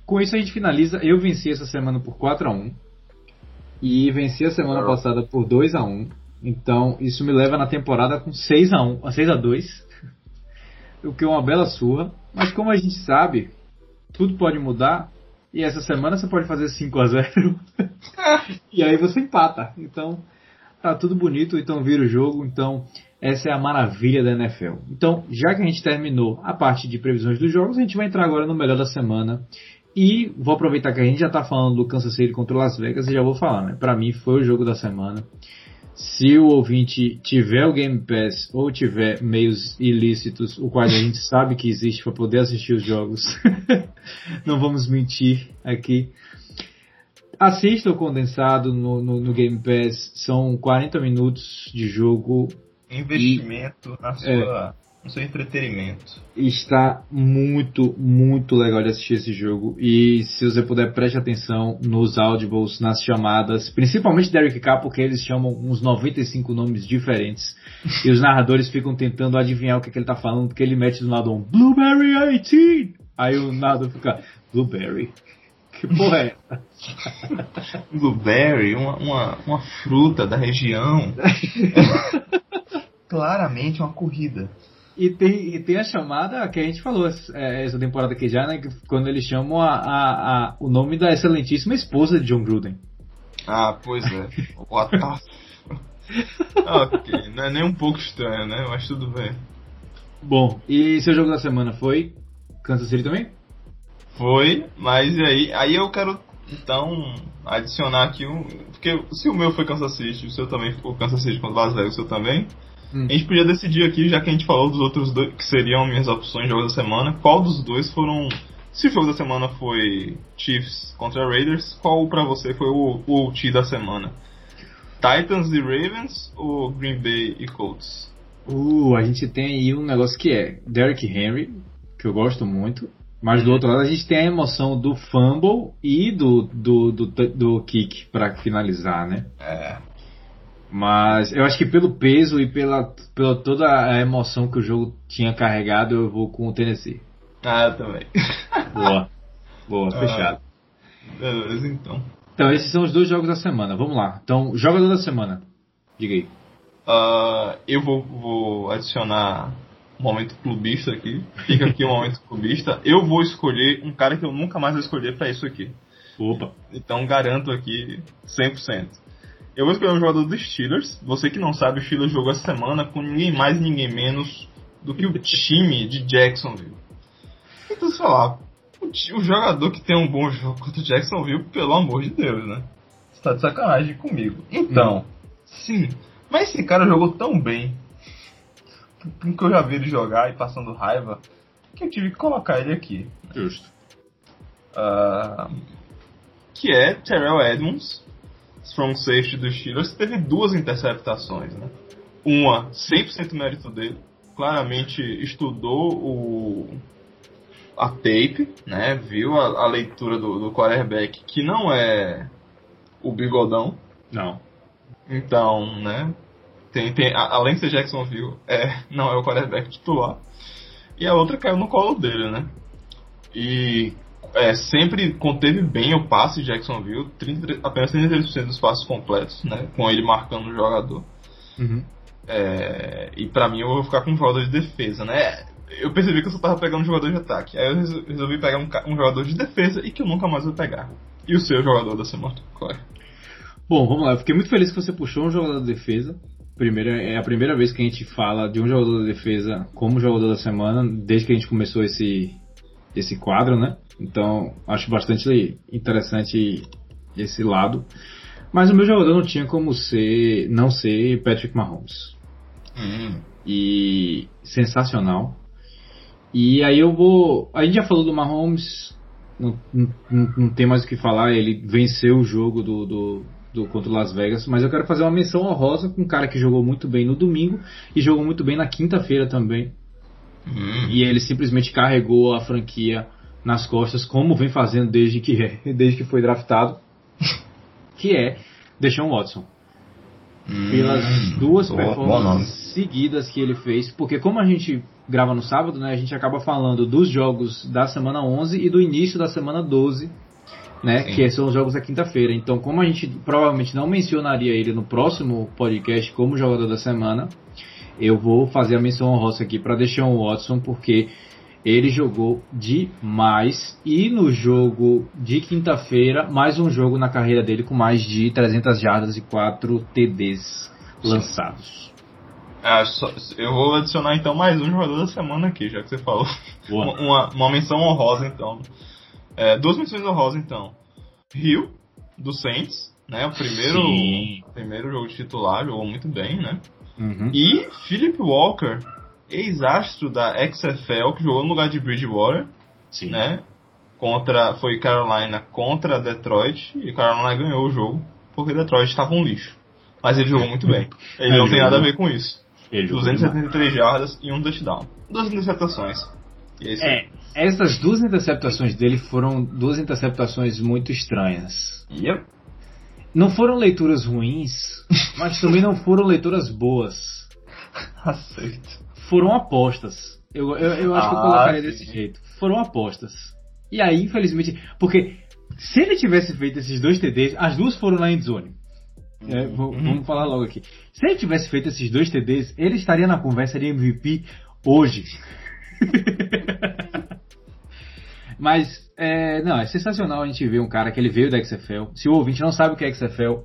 Com isso a gente finaliza. Eu venci essa semana por 4 a 1 e venci a semana passada por 2 a 1 Então, isso me leva na temporada com 6 a 1 a 6 a 2 o que é uma bela surra. Mas como a gente sabe, tudo pode mudar. E essa semana você pode fazer 5 a 0 e aí você empata. Então, tá tudo bonito, então vira o jogo. Então, essa é a maravilha da NFL. Então, já que a gente terminou a parte de previsões dos jogos, a gente vai entrar agora no melhor da semana. E vou aproveitar que a gente já tá falando do Kansas City contra o Las Vegas e já vou falar, né? Pra mim foi o jogo da semana. Se o ouvinte tiver o Game Pass ou tiver meios ilícitos, o qual a gente sabe que existe para poder assistir os jogos, não vamos mentir aqui. Assista o condensado no, no, no Game Pass, são 40 minutos de jogo,
Investimento na sua, no seu entretenimento.
está muito, muito legal de assistir esse jogo. E se você puder, preste atenção nos audibles, nas chamadas, principalmente Derek Carr, porque eles chamam uns 95 nomes diferentes. e os narradores ficam tentando adivinhar o que, é que ele tá falando, porque ele mete do lado um Blueberry 18. Aí o narrador fica, Blueberry. Que porra é essa?
Blueberry, uma, uma, uma fruta da região. Claramente uma corrida.
E tem, e tem a chamada que a gente falou é, essa temporada aqui já, né? Quando eles chamam a, a, a- o nome da excelentíssima esposa de John Gruden.
Ah, pois é. What the... ok, não é nem um pouco estranho, né? Mas tudo bem.
Bom, e seu jogo da semana foi Kansas City também?
Foi, mas e aí, aí eu quero então adicionar aqui um. Porque se o meu foi Kansas City, o seu também ficou Kansas City contra Las Vegas, o seu também.
Hum.
A gente podia decidir aqui, já que a gente falou dos outros dois, que seriam minhas opções de jogo da semana, qual dos dois foram. Se o jogo da semana foi Chiefs contra Raiders, qual pra você foi o, o ulti da semana? Titans e Ravens ou Green Bay e Colts?
Uh, a gente tem aí um negócio que é Derrick Henry, que eu gosto muito, mas do outro lado a gente tem a emoção do fumble e do, do, do, do kick para finalizar, né?
É.
Mas eu acho que pelo peso e pela, pela toda a emoção que o jogo tinha carregado, eu vou com o Tennessee.
Ah, eu também.
Boa. Boa,
Ah.
fechado.
Beleza, então.
Então, esses são os dois jogos da semana. Vamos lá. Então, jogador da semana. Diga aí.
Ah, eu vou, vou adicionar um momento clubista aqui. Fica aqui um momento clubista. Eu vou escolher um cara que eu nunca mais vou escolher pra isso aqui.
Opa.
Então garanto aqui 100%. Eu vou escolher um jogador dos Steelers. Você que não sabe, o Steelers jogou essa semana com ninguém mais e ninguém menos do que o time de Jacksonville. Então, sei lá, o, o jogador que tem um bom jogo contra o Jacksonville, pelo amor de Deus, né? Você tá de sacanagem comigo. Então, sim. Mas esse cara jogou tão bem, com que eu já vi ele jogar e passando raiva, que eu tive que colocar ele aqui.
Justo.
Ah, que é Terrell Edmonds, strong safety dos Steelers, teve duas interceptações, né? Uma, 100% mérito dele, claramente estudou o a tape, né? Viu a, a leitura do, do quarterback, que não é o bigodão,
Não.
então, né? Tem, tem, a- além de ser Jacksonville, é, não é o quarterback titular. E a outra caiu no colo dele, né? E é, sempre conteve bem o passe de Jacksonville, 33 apenas 33% dos passes completos, né? Com ele marcando o jogador.
Uhum.
É, e pra mim eu vou ficar com um jogador de defesa, né? Eu percebi que eu só tava pegando um jogador de ataque. Aí eu resol- resolvi pegar um, um jogador de defesa e que eu nunca mais vou pegar. E o seu jogador da semana, claro.
Bom, vamos lá. Eu fiquei muito feliz que você puxou um jogador de defesa. Primeiro, é a primeira vez que a gente fala de um jogador de defesa como jogador da semana, desde que a gente começou esse, esse quadro, né? Então, acho bastante interessante esse lado. Mas o meu jogador não tinha como ser, não ser Patrick Mahomes.
Hum,
e sensacional. E aí eu vou. A gente já falou do Mahomes, não, não, não tem mais o que falar, ele venceu o jogo do, do, do contra o Las Vegas, mas eu quero fazer uma menção honrosa com um cara que jogou muito bem no domingo e jogou muito bem na quinta-feira também.
hum.
E ele simplesmente carregou a franquia nas costas, como vem fazendo desde que, desde que foi draftado, que é Deshaun Watson pelas
Hum,
duas
bom nome.
performances seguidas que ele fez, porque como a gente grava no sábado, né, a gente acaba falando dos jogos da semana 11 e do início da semana 12, né,
Sim.
que são os jogos da quinta-feira. Então, como a gente provavelmente não mencionaria ele no próximo podcast como jogador da semana, eu vou fazer a menção honrosa aqui para deixar o Watson, porque ele jogou demais e no jogo de quinta-feira, mais um jogo na carreira dele com mais de 300 jardas e 4 TDs lançados.
Ah, só- eu vou adicionar então mais um jogador da semana aqui, já que você falou. Uma, uma menção honrosa então. É, duas menções honrosas então. Rio, do Saints, né? O primeiro,
Sim.
primeiro jogo de titular, jogou muito bem, né?
Uhum.
E Philip Walker, ex-astro da XFL, que jogou no lugar de Bridgewater,
Sim.
né? Contra, foi Carolina contra Detroit, e Carolina ganhou o jogo, porque Detroit estava um lixo. Mas ele jogou muito bem. Ele
É,
não tem nada a ver com isso.
Ele jogou demais.
273 jardas e um touchdown. Duas interceptações. E é
É, essas duas interceptações dele foram duas interceptações muito estranhas.
Yep.
Não foram leituras ruins, mas também não foram leituras boas.
Aceito.
Foram apostas. Eu, eu, eu acho que eu
Ah,
colocaria
sim.
desse jeito. Foram apostas. E aí, infelizmente, porque se ele tivesse feito esses dois TDs, as duas foram na endzone. É, vou-
Uhum.
Vamos falar logo aqui. Se ele tivesse feito esses dois TDs, ele estaria na conversa de MVP hoje. Mas, é, não, é sensacional a gente ver um cara que ele veio da XFL. Se o ouvinte não sabe o que é XFL,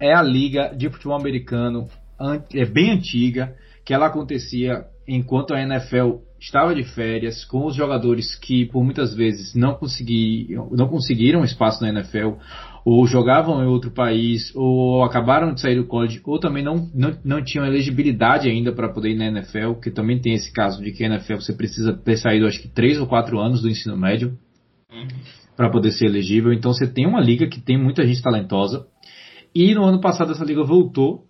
é a liga de futebol americano, an- é bem antiga, que ela acontecia enquanto a NFL estava de férias, com os jogadores que por muitas vezes não conseguiram, não conseguiram espaço na NFL, ou jogavam em outro país, ou acabaram de sair do college, ou também não, não, não tinham elegibilidade ainda para poder ir na NFL, que também tem esse caso de que a NFL você precisa ter saído acho que 3 ou 4 anos do ensino médio para poder ser elegível. Então você tem uma liga que tem muita gente talentosa. E no ano passado essa liga voltou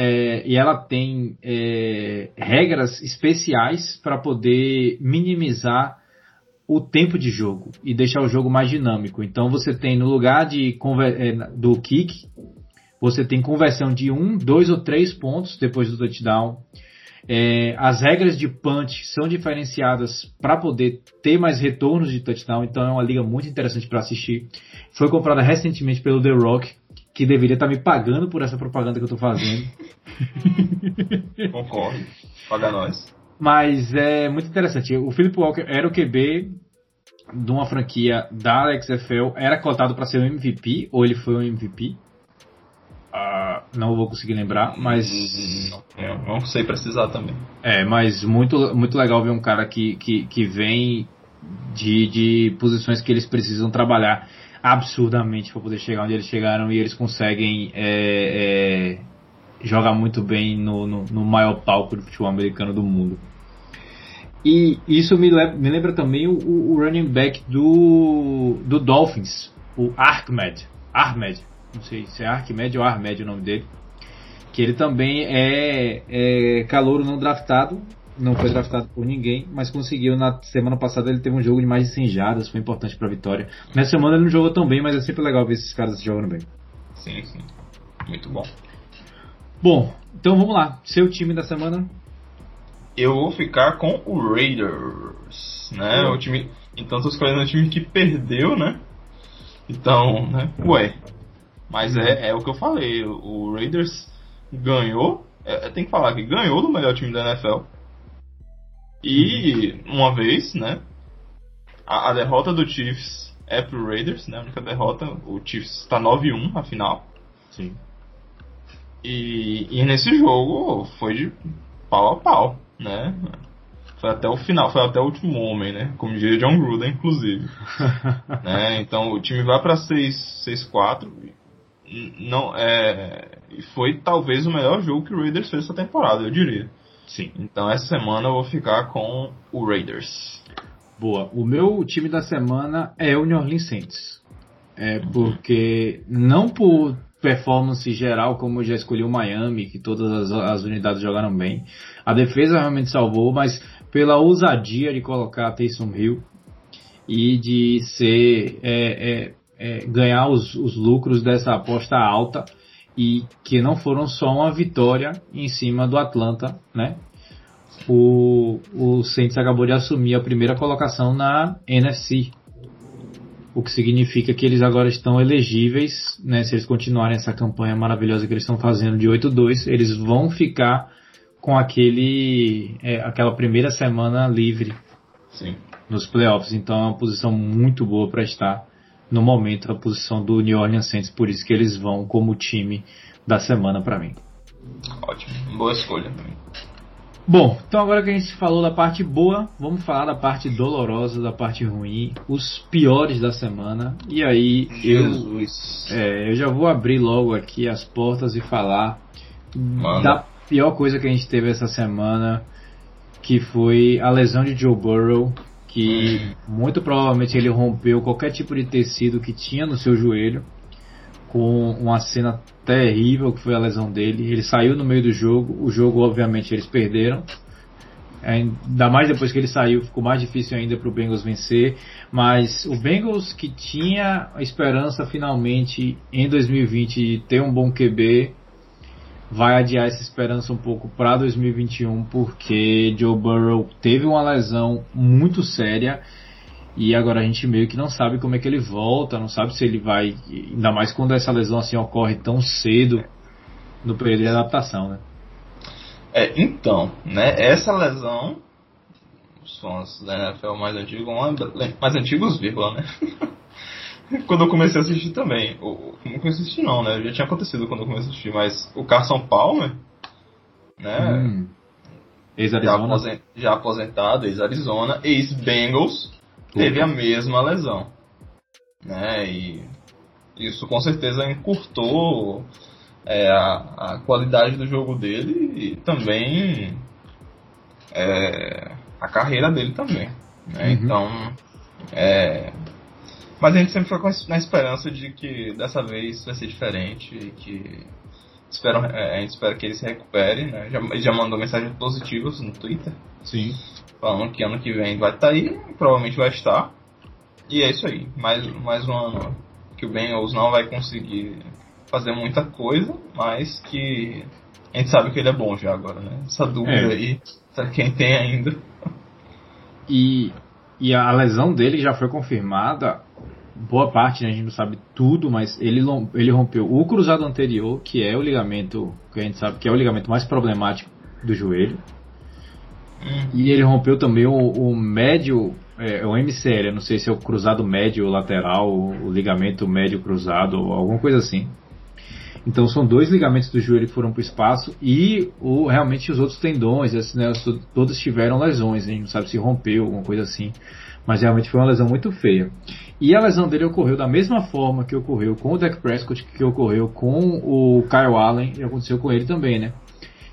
é, e ela tem é, regras especiais para poder minimizar o tempo de jogo e deixar o jogo mais dinâmico. Então você tem no lugar de é, do kick, você tem conversão de um, dois ou três pontos depois do touchdown. É, as regras de punch são diferenciadas para poder ter mais retornos de touchdown, então é uma liga muito interessante para assistir. Foi comprada recentemente pelo The Rock, que deveria estar tá me pagando por essa propaganda que eu estou fazendo.
Concordo. Paga nós.
Mas é muito interessante. O Philip Walker era o QB de uma franquia da XFL, era cotado para ser o MVP, ou ele foi o MVP? Uh, não vou conseguir lembrar, mas.
Não, não sei precisar também.
É, mas muito, muito legal ver um cara que, que, que vem de, de posições que eles precisam trabalhar absurdamente para poder chegar onde eles chegaram e eles conseguem é, é, jogar muito bem no, no, no, maior palco do futebol americano do mundo. E isso me, lembra, me lembra também o, o, running back do, do Dolphins, o Ahmed. Ahmed não sei se é Arquimed ou Armed o nome dele, que ele também é, é calouro não draftado, não foi draftado por ninguém, mas conseguiu na semana passada ele teve um jogo de mais de 100 jardas, foi importante para a vitória. Nessa semana ele não jogou tão bem, mas é sempre legal ver esses caras jogando bem.
Sim, sim. Muito bom.
Bom, então vamos lá. Seu time da semana?
Eu vou ficar com o Raiders, né? O time, então tô escolhendo um time que perdeu, né? Então, né? Ué, mas é, é o que eu falei, o Raiders ganhou, é, tem que falar que ganhou do melhor time da NFL. E uma vez, né? A, a derrota do Chiefs é pro Raiders, né? A única derrota, o Chiefs está 9-1 a final.
Sim.
E, e nesse jogo foi de pau a pau, né? Foi até o final, foi até o último homem, né? Como diria John Gruden, inclusive. né? Então o time vai para 6-4 não é foi talvez o melhor jogo que o Raiders fez essa temporada, eu diria.
Sim.
Então essa semana eu vou ficar com o Raiders.
Boa. O meu time da semana é o New Orleans Saints. É porque não por performance geral, como eu já escolhi o Miami, que todas as, as unidades jogaram bem. A defesa realmente salvou, mas pela ousadia de colocar Taysom Hill e de ser é, é, é, ganhar os, os lucros dessa aposta alta e que não foram só uma vitória em cima do Atlanta, né? O, o Saints acabou de assumir a primeira colocação na NFC, o que significa que eles agora estão elegíveis, né? Se eles continuarem essa campanha maravilhosa que eles estão fazendo de 8-2, eles vão ficar com aquele, é, aquela primeira semana livre
Sim.
nos playoffs. Então é uma posição muito boa para estar no momento a posição do New Orleans Saints, por isso que eles vão como time da semana para mim.
Ótimo, boa escolha também.
Bom, então agora que a gente falou da parte boa, vamos falar da parte dolorosa, da parte ruim, os piores da semana. E aí eu, é, eu já vou abrir logo aqui as portas e falar Manda. da pior coisa que a gente teve essa semana, que foi a lesão de Joe Burrow que muito provavelmente ele rompeu qualquer tipo de tecido que tinha no seu joelho, com uma cena terrível que foi a lesão dele. Ele saiu no meio do jogo, o jogo obviamente eles perderam. Ainda mais depois que ele saiu, ficou mais difícil ainda para o Bengals vencer. Mas o Bengals que tinha a esperança finalmente em 2020 de ter um bom QB, vai adiar essa esperança um pouco para 2021 porque Joe Burrow teve uma lesão muito séria e agora a gente meio que não sabe como é que ele volta, não sabe se ele vai, ainda mais quando essa lesão assim ocorre tão cedo no período de adaptação, né?
É, então, né, essa lesão os fãs da NFL mais antigos, mais antigos, vírgula, né? quando eu comecei a assistir também. O, não comecei a assistir não, né? Já tinha acontecido quando eu comecei a assistir, mas o Carson Palmer, né? Hum.
Ex-Arizona.
Já, já aposentado, ex-Arizona, ex-Bengals, teve a mesma lesão. Né? E isso com certeza encurtou é, a, a qualidade do jogo dele e também é, a carreira dele também. Né? Uhum. Então, é, Mas a gente sempre foi na esperança de que dessa vez vai ser diferente e que espero, é, a gente espera que ele se recupere, né? Já, ele já mandou mensagens positivas no Twitter.
Sim.
Falando que ano que vem vai estar tá aí, provavelmente vai estar. E é isso aí. Mais, mais um ano que o Bengals não vai conseguir fazer muita coisa, mas que a gente sabe que ele é bom já agora, né? Essa dúvida é. aí, pra quem tem ainda.
E, e a lesão dele já foi confirmada boa parte, né, a gente não sabe tudo, mas ele, ele rompeu o cruzado anterior, que é o ligamento, que a gente sabe que é o ligamento mais problemático do joelho. E ele rompeu também o, o médio, é, o MCL, não sei se é o cruzado médio lateral, o ligamento médio cruzado, alguma coisa assim. Então são dois ligamentos do joelho que foram para o espaço e o, realmente os outros tendões, assim, né, todos tiveram lesões, a gente não sabe se rompeu, alguma coisa assim mas realmente foi uma lesão muito feia. E a lesão dele ocorreu da mesma forma que ocorreu com o Dak Prescott, que ocorreu com o Kyle Allen e aconteceu com ele também, né?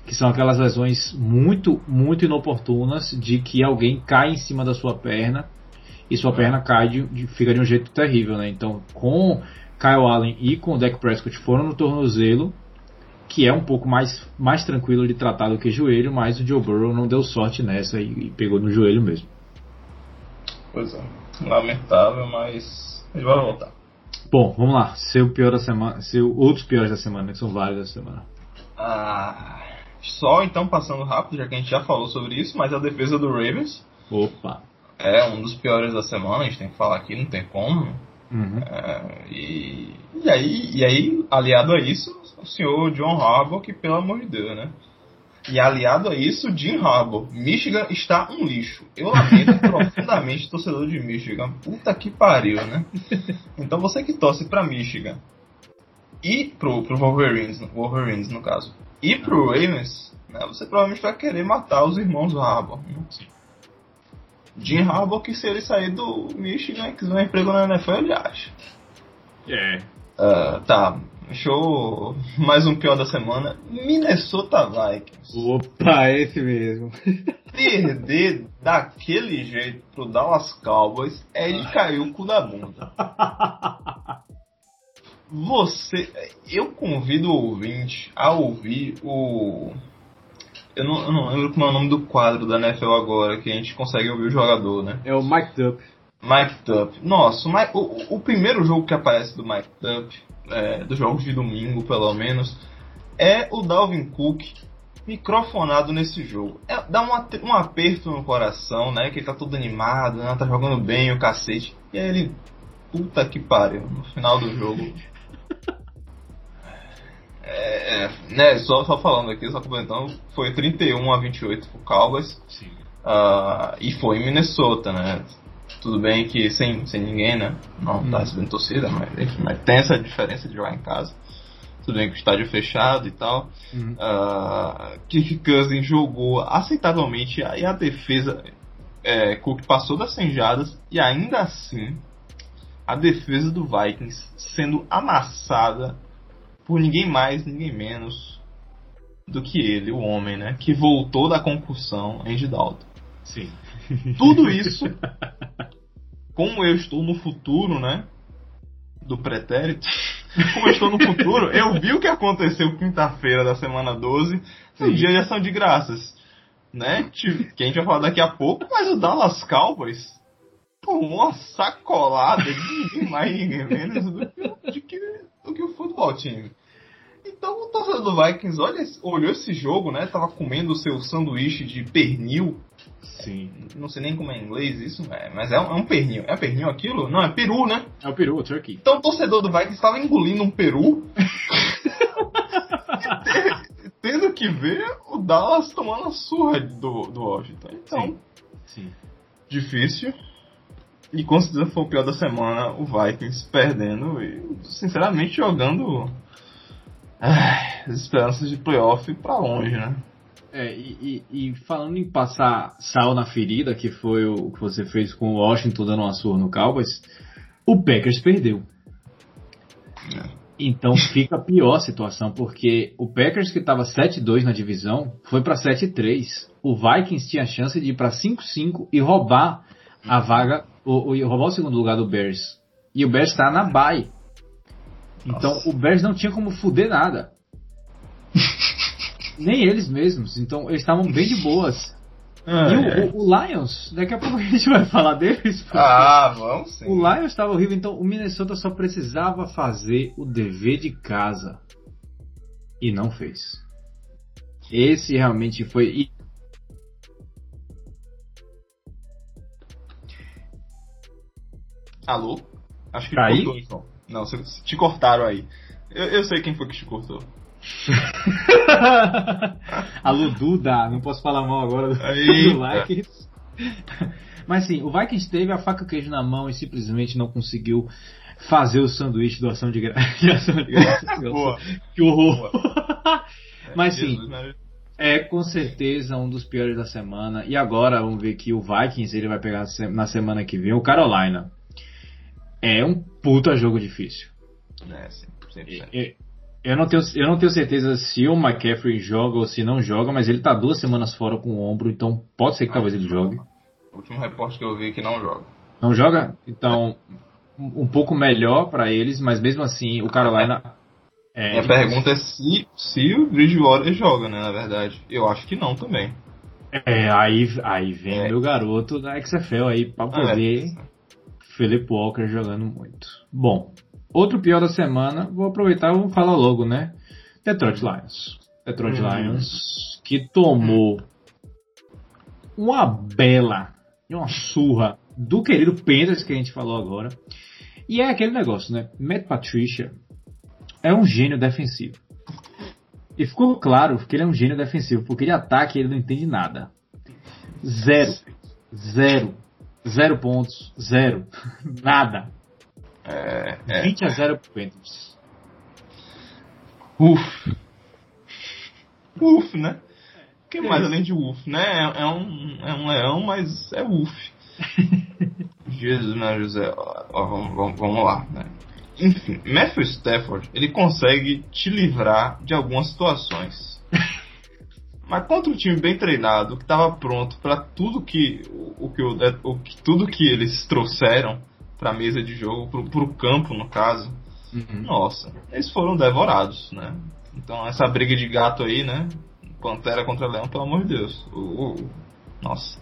Que são aquelas lesões muito, muito inoportunas de que alguém cai em cima da sua perna e sua perna cai de, de, fica de um jeito terrível, né? Então, com Kyle Allen e com o Dak Prescott foram no tornozelo, que é um pouco mais, mais tranquilo de tratar do que joelho, mas o Joe Burrow não deu sorte nessa e, e pegou no joelho mesmo.
Pois é. Lamentável, mas ele vai voltar.
Bom, vamos lá. Seu pior da semana. Seu outros piores da semana, que são vários da semana.
Ah, só então passando rápido, já que a gente já falou sobre isso, mas a defesa do Ravens.
Opa.
É um dos piores da semana, a gente tem que falar aqui, não tem como.
Uhum.
É, e, e, aí, e aí, aliado a isso, o senhor John Harbaugh, que pelo amor de Deus, né? E aliado a isso, Jim Harbaugh. Michigan está um lixo. Eu lamento profundamente torcedor de Michigan. Puta que pariu, né? Então você que torce para Michigan e pro, pro Wolverines, Wolverines no caso, e pro Ravens, né, você provavelmente vai querer matar os irmãos Harbaugh. Né? Jim Harbaugh que se ele sair do Michigan e quiser um emprego na NFL, ele acha.
É.
Uh, tá, Show mais um pior da semana. Minnesota Vikings.
Opa, esse mesmo.
Perder daquele jeito pro Dallas Cowboys é de cair o cu da bunda. Você. Eu convido o ouvinte a ouvir o. Eu não, eu não lembro como é o nome do quadro da NFL agora, que a gente consegue ouvir o jogador, né?
É o Mike Tup.
Mike Tup. Nossa, o, Mike, o, o primeiro jogo que aparece do Mike Tup é, dos jogos de domingo, pelo menos, é o Dalvin Cook microfonado nesse jogo. É, dá um, um aperto no coração, né? Que ele tá todo animado, né, tá jogando bem o cacete. E aí ele, puta que pariu, no final do jogo. É, é, né, só, só falando aqui, só comentando, foi 31 a 28 pro Cowboys.
Sim.
Uh, e foi em Minnesota, né? Tudo bem que sem, sem ninguém, né? Não tá recebendo torcida, mas, enfim, mas tem essa diferença de jogar em casa. Tudo bem que o estádio é fechado e tal.
Uhum.
Uh, Kirk Cousins jogou aceitavelmente e a defesa. É, Cook passou das 100 jadas e ainda assim a defesa do Vikings sendo amassada por ninguém mais, ninguém menos do que ele, o homem, né? Que voltou da concussão, Andy Dalton.
Sim.
Tudo isso como eu estou no futuro, né? Do pretérito. Como eu estou no futuro, eu vi o que aconteceu quinta-feira da semana 12, no dia de ação de graças. Né? Que a gente vai falar daqui a pouco, mas o Dallas Cowboys tomou uma sacolada de mais ninguém menos do que, que, do que o futebol time. Então o torcedor do Vikings olha, olhou esse jogo, né? Tava comendo o seu sanduíche de pernil
Sim.
Não sei nem como é em inglês isso, é, mas é um, é um pernil. É pernil aquilo? Não, é peru, né?
É o peru, o turkey.
Então o torcedor do Vikings estava engolindo um peru. tendo que ver o Dallas tomando a surra do, do Washington. Então,
Sim. Sim.
difícil. E com certeza foi o pior da semana, o Vikings perdendo e, sinceramente, jogando ai, as esperanças de playoff para longe, né?
É, e, e, e, falando em passar sal na ferida, que foi o que você fez com o Washington dando uma surra no Cowboys, o Packers perdeu. É. Então fica pior a situação, porque o Packers que estava 7-2 na divisão foi para 7-3. O Vikings tinha a chance de ir para 5-5 e roubar a vaga, ou, ou roubar o segundo lugar do Bears. E o Bears tá na bye. Então
Nossa.
o Bears não tinha como fuder nada. Nem eles mesmos. Então eles estavam bem de boas.
Ah,
e
é.
o, o- o Lions, daqui a pouco a gente vai falar deles.
Ah, vamos sim.
O Lions estava horrível, então o Minnesota só precisava fazer o dever de casa. E não fez. Esse realmente foi. e-
Alô? Acho que
Caí?
cortou então. Não, você, te cortaram aí. Eu, eu sei quem foi que te cortou.
Alô, Duda, não posso falar mal agora do, do Vikings. Mas sim, o Vikings teve a faca e o queijo na mão e simplesmente não conseguiu fazer o sanduíche do ação de ação de graça. Que horror. Mas sim,
Jesus, Maria.
é com certeza um dos piores da semana. E agora vamos ver que o Vikings ele vai pegar na semana que vem o Carolina. É um puta jogo difícil.
É, sim, 100%.
E- Eu não, tenho, eu não tenho certeza se o McCaffrey joga ou se não joga, mas ele tá duas semanas fora com o ombro, então pode ser que talvez ele jogue.
O último repórter que eu vi que não joga.
Não joga? Então, um pouco melhor pra eles, mas mesmo assim, o Carolina. É,
Minha pergunta é se, se o Bridgewater joga, né, na verdade. Eu acho que não também.
é, aí, aí vem
É.
meu garoto da XFL aí pra poder. Philip Walker jogando muito. Bom, outro pior da semana, vou aproveitar e vou falar logo, né? Detroit Lions. Detroit
Hum.
Lions, que tomou uma bela e uma surra do querido Panthers que a gente falou agora. E é aquele negócio, né? Matt Patricia é um gênio defensivo. E ficou claro que ele é um gênio defensivo, porque de ataque ele não entende nada. Zero. Zero. Zero pontos. Zero. Nada.
É, é.
20 a 0 pro Panthers.
Uf. Uf, né? O que mais além de uf, né? É, é um, é um leão, mas é uf. Jesus, né, José? Ó, ó, vamos, vamos, vamos lá, né? Enfim, Matthew Stafford, ele consegue te livrar de algumas situações. Mas contra um time bem treinado, que estava pronto para tudo que o, que o, o que tudo que eles trouxeram para mesa de jogo, pro, pro campo no caso, nossa, eles foram devorados, né? Então essa briga de gato aí, né? Pantera contra Leão, pelo amor de Deus. O- nossa.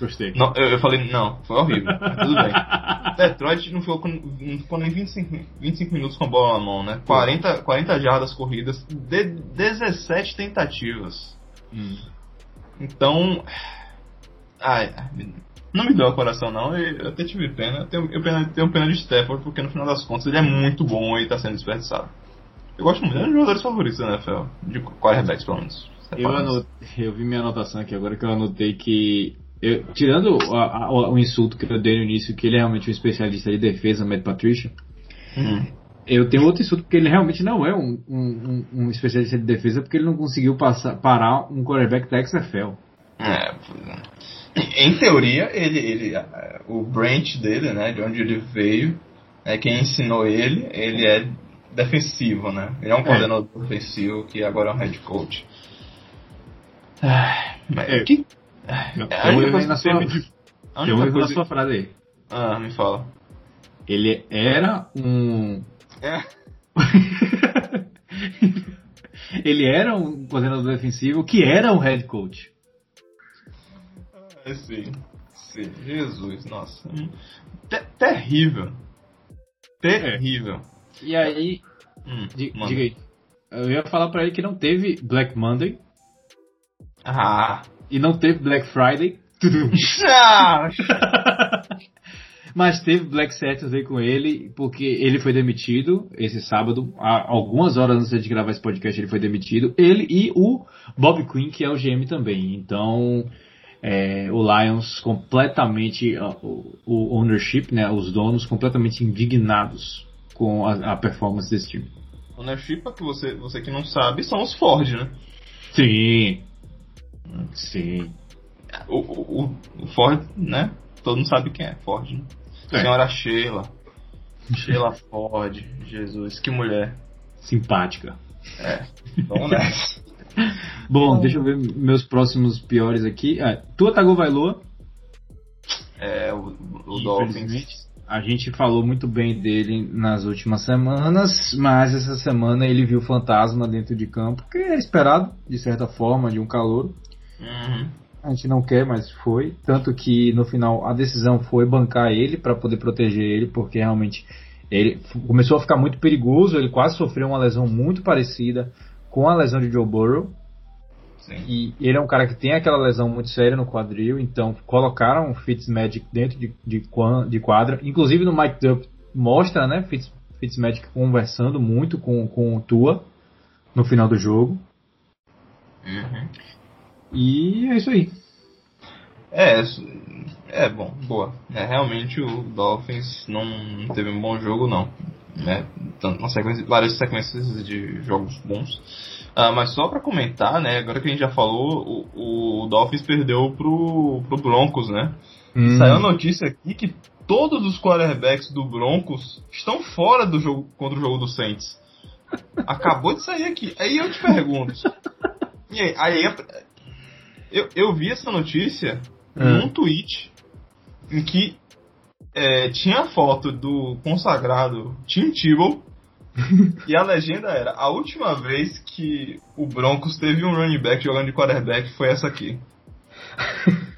Gostei.
Não, eu, eu falei, não, foi horrível. mas tudo bem. Detroit não ficou, com- não ficou nem 25, 25 minutos com a bola na mão, né? 40, 40 jardas corridas, de, 17 tentativas.
Hum.
Então. Ai, não me deu o coração não, eu até tive pena. Eu tenho, eu pena- tenho pena de Stafford, porque no final das contas ele é muito bom e tá sendo desperdiçado. Eu gosto muito, é um dos jogadores favoritos da NFL, de quarterbacks pelo menos.
Eu, anot... eu vi minha anotação aqui agora que eu anotei que. eu- tirando a- a- o insulto que eu dei no início, que ele é realmente um especialista de defesa, Matt Patricia,
Hum.
Eu tenho outro insulto porque ele realmente não é um, um, um- um especialista de defesa porque ele não conseguiu passar, parar um quarterback da XFL.
É, pois é. Em teoria, ele, ele, é, o branch dele, né, de onde ele veio, é quem ensinou ele, ele é defensivo, né? Ele é um coordenador defensivo que agora é um head coach. Ah, Mas
É.
que,
Não, aí
coisa
na sua, na sua frase aí.
Ah, me fala.
Ele era um.
É.
ele era um coordenador defensivo que era um head coach.
É, sim. Sim. Jesus, nossa. Te- terrível. Terrível.
E aí,
Hum,
diga aí. Eu ia falar pra ele que não teve Black Monday
Ah.
e não teve Black Friday.
Ah,
Mas teve Black Saturday com ele, porque ele foi demitido esse sábado, há algumas horas antes de gravar esse podcast ele foi demitido. Ele e o Bob Quinn, que é o GM também. Então, é, o Lions completamente, o, o ownership, né, os donos completamente indignados com a, a performance desse time.
Ownership, que você, você que não sabe, são os Ford, né?
Sim. Sim.
O, o, o- o Ford, né? Todo mundo sabe quem é Ford, né?
É.
Senhora Sheila. Sheila Ford. Jesus, que mulher.
Simpática.
Vamos nessa.
Bom, deixa eu ver meus próximos piores aqui. Ah, Tua Tagovailoa.
É, o, o Dolphins.
A gente falou muito bem dele nas últimas semanas, mas essa semana ele viu fantasma dentro de campo, que é esperado, de certa forma, de um calor.
Uhum.
A gente não quer, mas foi. Tanto que no final a decisão foi bancar ele para poder proteger ele, porque realmente ele começou a ficar muito perigoso. Ele quase sofreu uma lesão muito parecida com a lesão de Joe Burrow.
Sim.
E ele é um cara que tem aquela lesão muito séria no quadril, então colocaram o Fitzmagic dentro de, de, de quadra. Inclusive no Mike Duff mostra, né, Fitz, Fitzmagic conversando muito com, com o Tua no final do jogo.
Uhum.
E é isso aí.
É, é bom, boa. É, realmente o Dolphins não teve um bom jogo, não. Né? Tanto uma sequência, várias sequências de jogos bons. Ah, mas só pra comentar, né? Agora que a gente já falou, o, o Dolphins perdeu pro, pro Broncos, né?
Hum.
Saiu a notícia aqui que todos os quarterbacks do Broncos estão fora do jogo contra o jogo do Saints. Acabou de sair aqui. Aí eu te pergunto. E aí, aí eu, eu vi essa notícia
É.
num tweet em que é, tinha a foto do consagrado Tim Tebow e a legenda era a última vez que o Broncos teve um running back jogando de quarterback foi essa aqui.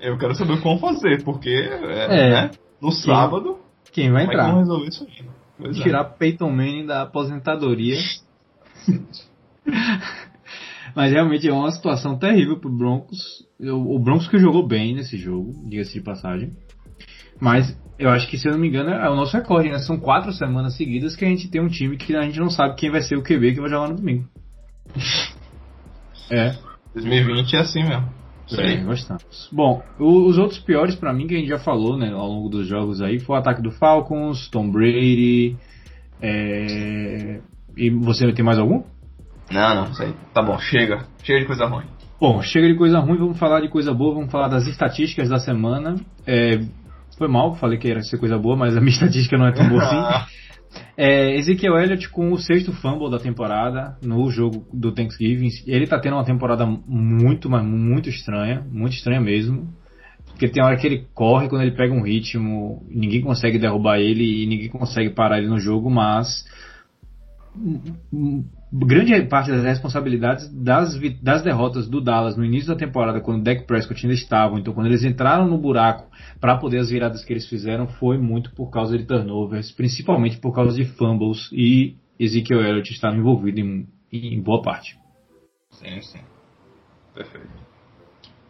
Eu quero saber como fazer, porque é,
É.
né, no sábado
Quem vai
é
entrar?
resolver isso aí? Pois é.
Tirar Peyton Manning da aposentadoria. Mas realmente é uma situação terrível pro Broncos. O Broncos que jogou bem nesse jogo, diga-se de passagem. Mas eu acho que, se eu não me engano, é o nosso recorde, né? São quatro semanas seguidas que a gente tem um time que a gente não sabe quem vai ser o QB que vai jogar no domingo. É,
2020 é assim mesmo. Isso
é gostamos. Bom, o- os outros piores pra mim, que a gente já falou, né, ao longo dos jogos aí, foi o ataque do Falcons, Tom Brady. É... E você tem mais algum?
Não, não, isso aí. Tá bom, chega. Chega de coisa ruim.
Bom, chega de coisa ruim, vamos falar de coisa boa, vamos falar das estatísticas da semana. É, foi mal, falei que ia ser coisa boa, mas a minha estatística não é tão boa assim. É, Ezekiel Elliott com o sexto fumble da temporada no jogo do Thanksgiving. Ele tá tendo uma temporada muito, mas muito estranha, muito estranha mesmo. Porque tem hora que ele corre, quando ele pega um ritmo, ninguém consegue derrubar ele e ninguém consegue parar ele no jogo, mas grande parte das responsabilidades das, das derrotas do Dallas no início da temporada, quando o Dak Prescott ainda estava, então quando eles entraram no buraco para poder as viradas que eles fizeram, foi muito por causa de turnovers, principalmente por causa de fumbles e Ezekiel Elliott estava envolvido em, em boa parte.
Sim, sim. Perfeito.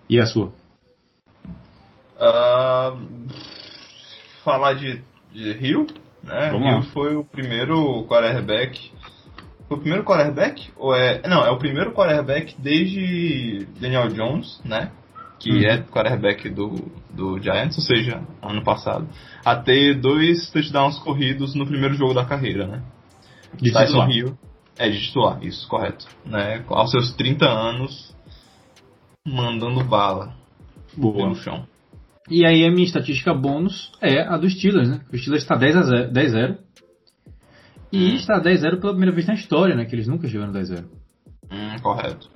E a sua?
Ah, falar de, de Rio, né?
Vamos
Rio
lá.
foi o primeiro quarterback. Foi o primeiro quarterback? Ou é. Não, é o primeiro quarterback desde Daniel Jones, né? Que
Uhum.
é quarterback do, do Giants, ou seja, ano passado, a ter dois touchdowns corridos no primeiro jogo da carreira, né?
De
Tyson
titular.
Hill. É, de titular, isso, correto. Né? Aos seus 30 anos, mandando bala
Boa.
pelo chão.
E aí a minha estatística bônus é a dos Steelers, né? O Steelers está 10 a 0, 10 a 0 e está 10 a 0 pela primeira vez na história, né? Que eles nunca chegaram 10 a 0.
Hum, correto.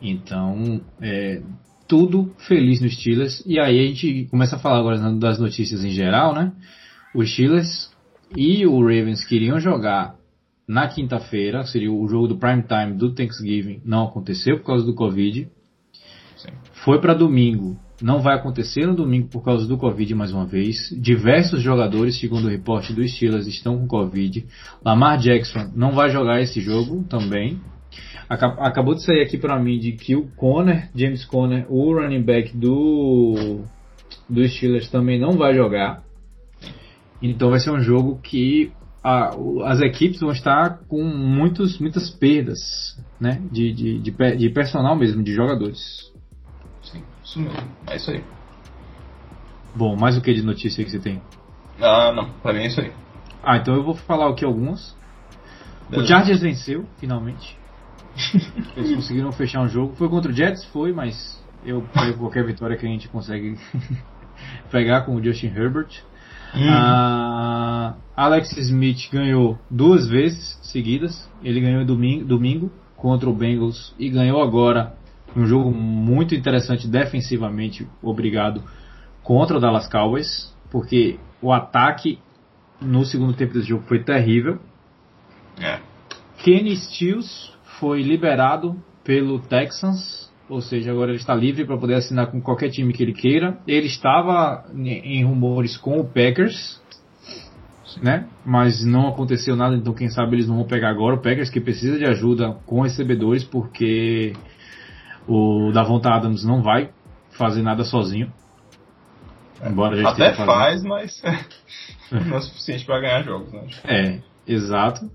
Então, é, tudo feliz nos Steelers. E aí a gente começa a falar agora das notícias em geral, né? Os Steelers e o Ravens queriam jogar na quinta-feira, seria o jogo do prime time do Thanksgiving, não aconteceu por causa do Covid.
Sim.
Foi para domingo, não vai acontecer no domingo por causa do Covid mais uma vez. Diversos jogadores, segundo o reporte dos Steelers, estão com Covid. Lamar Jackson não vai jogar esse jogo também. Aca- Acabou de sair aqui para mim de que o Conner, James Conner, o running back do dos Steelers também não vai jogar. Então vai ser um jogo que a- as equipes vão estar com muitos, muitas perdas, né? De, de, de, de personal mesmo, de jogadores.
Isso mesmo. É isso aí.
Bom, mais o que de notícia que você tem?
Ah, não. Pra mim é isso aí.
Ah, então eu vou falar aqui alguns. O
Beleza.
Chargers venceu, finalmente. Eles conseguiram fechar um jogo. Foi contra o Jets? Foi, mas eu pego qualquer vitória que a gente consegue pegar com o Justin Herbert.
Hum.
Ah, Alex Smith ganhou duas vezes seguidas. Ele ganhou domingo, domingo contra o Bengals e ganhou agora um jogo muito interessante defensivamente, obrigado, contra o Dallas Cowboys. porque o ataque no segundo tempo desse jogo foi terrível.
É.
Kenny Stills foi liberado pelo Texans, ou seja, agora ele está livre para poder assinar com qualquer time que ele queira. Ele estava em rumores com o Packers, né? Mas não aconteceu nada, então quem sabe eles não vão pegar agora o Packers que precisa de ajuda com recebedores porque o Davonta Adams não vai fazer nada sozinho.
Embora já Até faz, mas não é suficiente para ganhar jogos, né?
É, exato.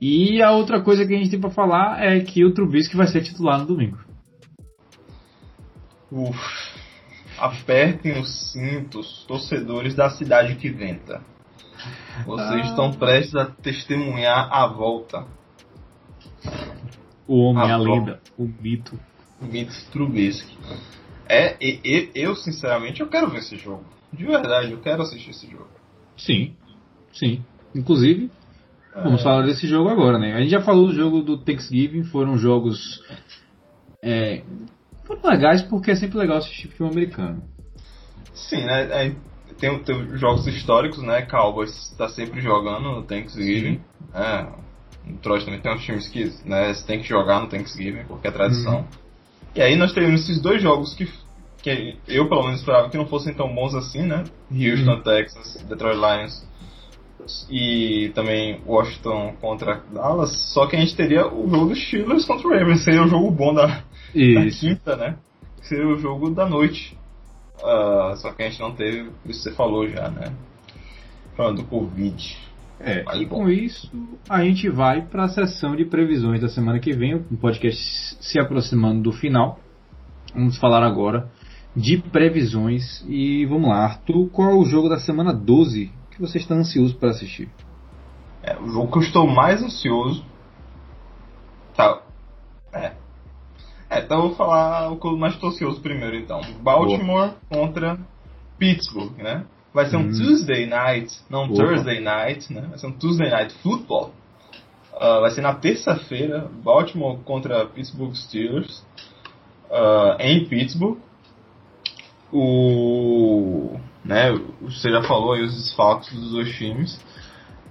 E a outra coisa que a gente tem para falar é que o Trubisky vai ser titular no domingo.
Uf, apertem os cintos, torcedores da cidade que venta. Vocês ah. estão prestes a testemunhar a volta.
O homem, a, a lenda, o mito.
Mito Trubisky. É, e, e, eu sinceramente eu quero ver esse jogo. De verdade, eu quero assistir esse jogo.
Sim, sim. Inclusive, é... vamos falar desse jogo agora, né? A gente já falou do jogo do Thanksgiving, foram jogos é, foram legais porque é sempre legal assistir filme americano.
Sim, né? É, tem, tem jogos históricos, né? Cowboys está sempre jogando no Thanksgiving. É, Detroit também tem uns times que né, você tem que jogar no Thanksgiving, porque é tradição. Uhum. E aí nós tivemos esses dois jogos que, que eu pelo menos esperava que não fossem tão bons assim, né? Houston, uhum. Texas, Detroit Lions e também Washington contra Dallas. Só que a gente teria o jogo dos Steelers contra o Ravens, seria o jogo bom da, da quinta, né? Seria o jogo da noite. Uh, só que a gente não teve, isso você falou já, né? Falando do Covid.
É, e com isso a gente vai para a sessão de previsões da semana que vem, o podcast se aproximando do final. Vamos falar agora de previsões e vamos lá, Arthur, qual é o jogo da semana 12 que você está ansioso para assistir?
É, o jogo que eu estou mais ansioso. Tá. É. É, então eu vou falar o que eu mais estou ansioso primeiro então. Baltimore Boa. contra Pittsburgh, né? Vai ser um hum. Tuesday night, não Boa. Thursday night, né? Vai ser um Tuesday night football. Uh, vai ser na terça-feira, Baltimore contra Pittsburgh Steelers, uh, em Pittsburgh. O né? Você já falou aí os desfalques dos dois times,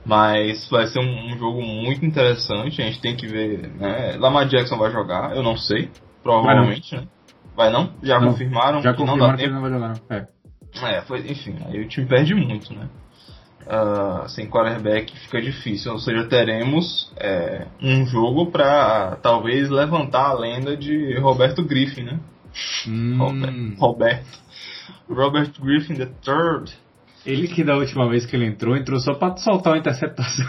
mas vai ser um, um, jogo muito interessante. A gente tem que ver, né? Lamar Jackson vai jogar, eu não sei, provavelmente, vai não. né? Vai não? Já não, confirmaram?
Já que confirmaram não que ele não vai jogar, não. É.
É, foi, enfim, aí o time perde muito, né? Uh, sem quarterback fica difícil. Ou seja, teremos é, um jogo para talvez levantar a lenda de Roberto Griffin, né?
Hum.
Roberto. Robert Griffin III.
Ele que da última vez que ele entrou, entrou só pra soltar uma interceptação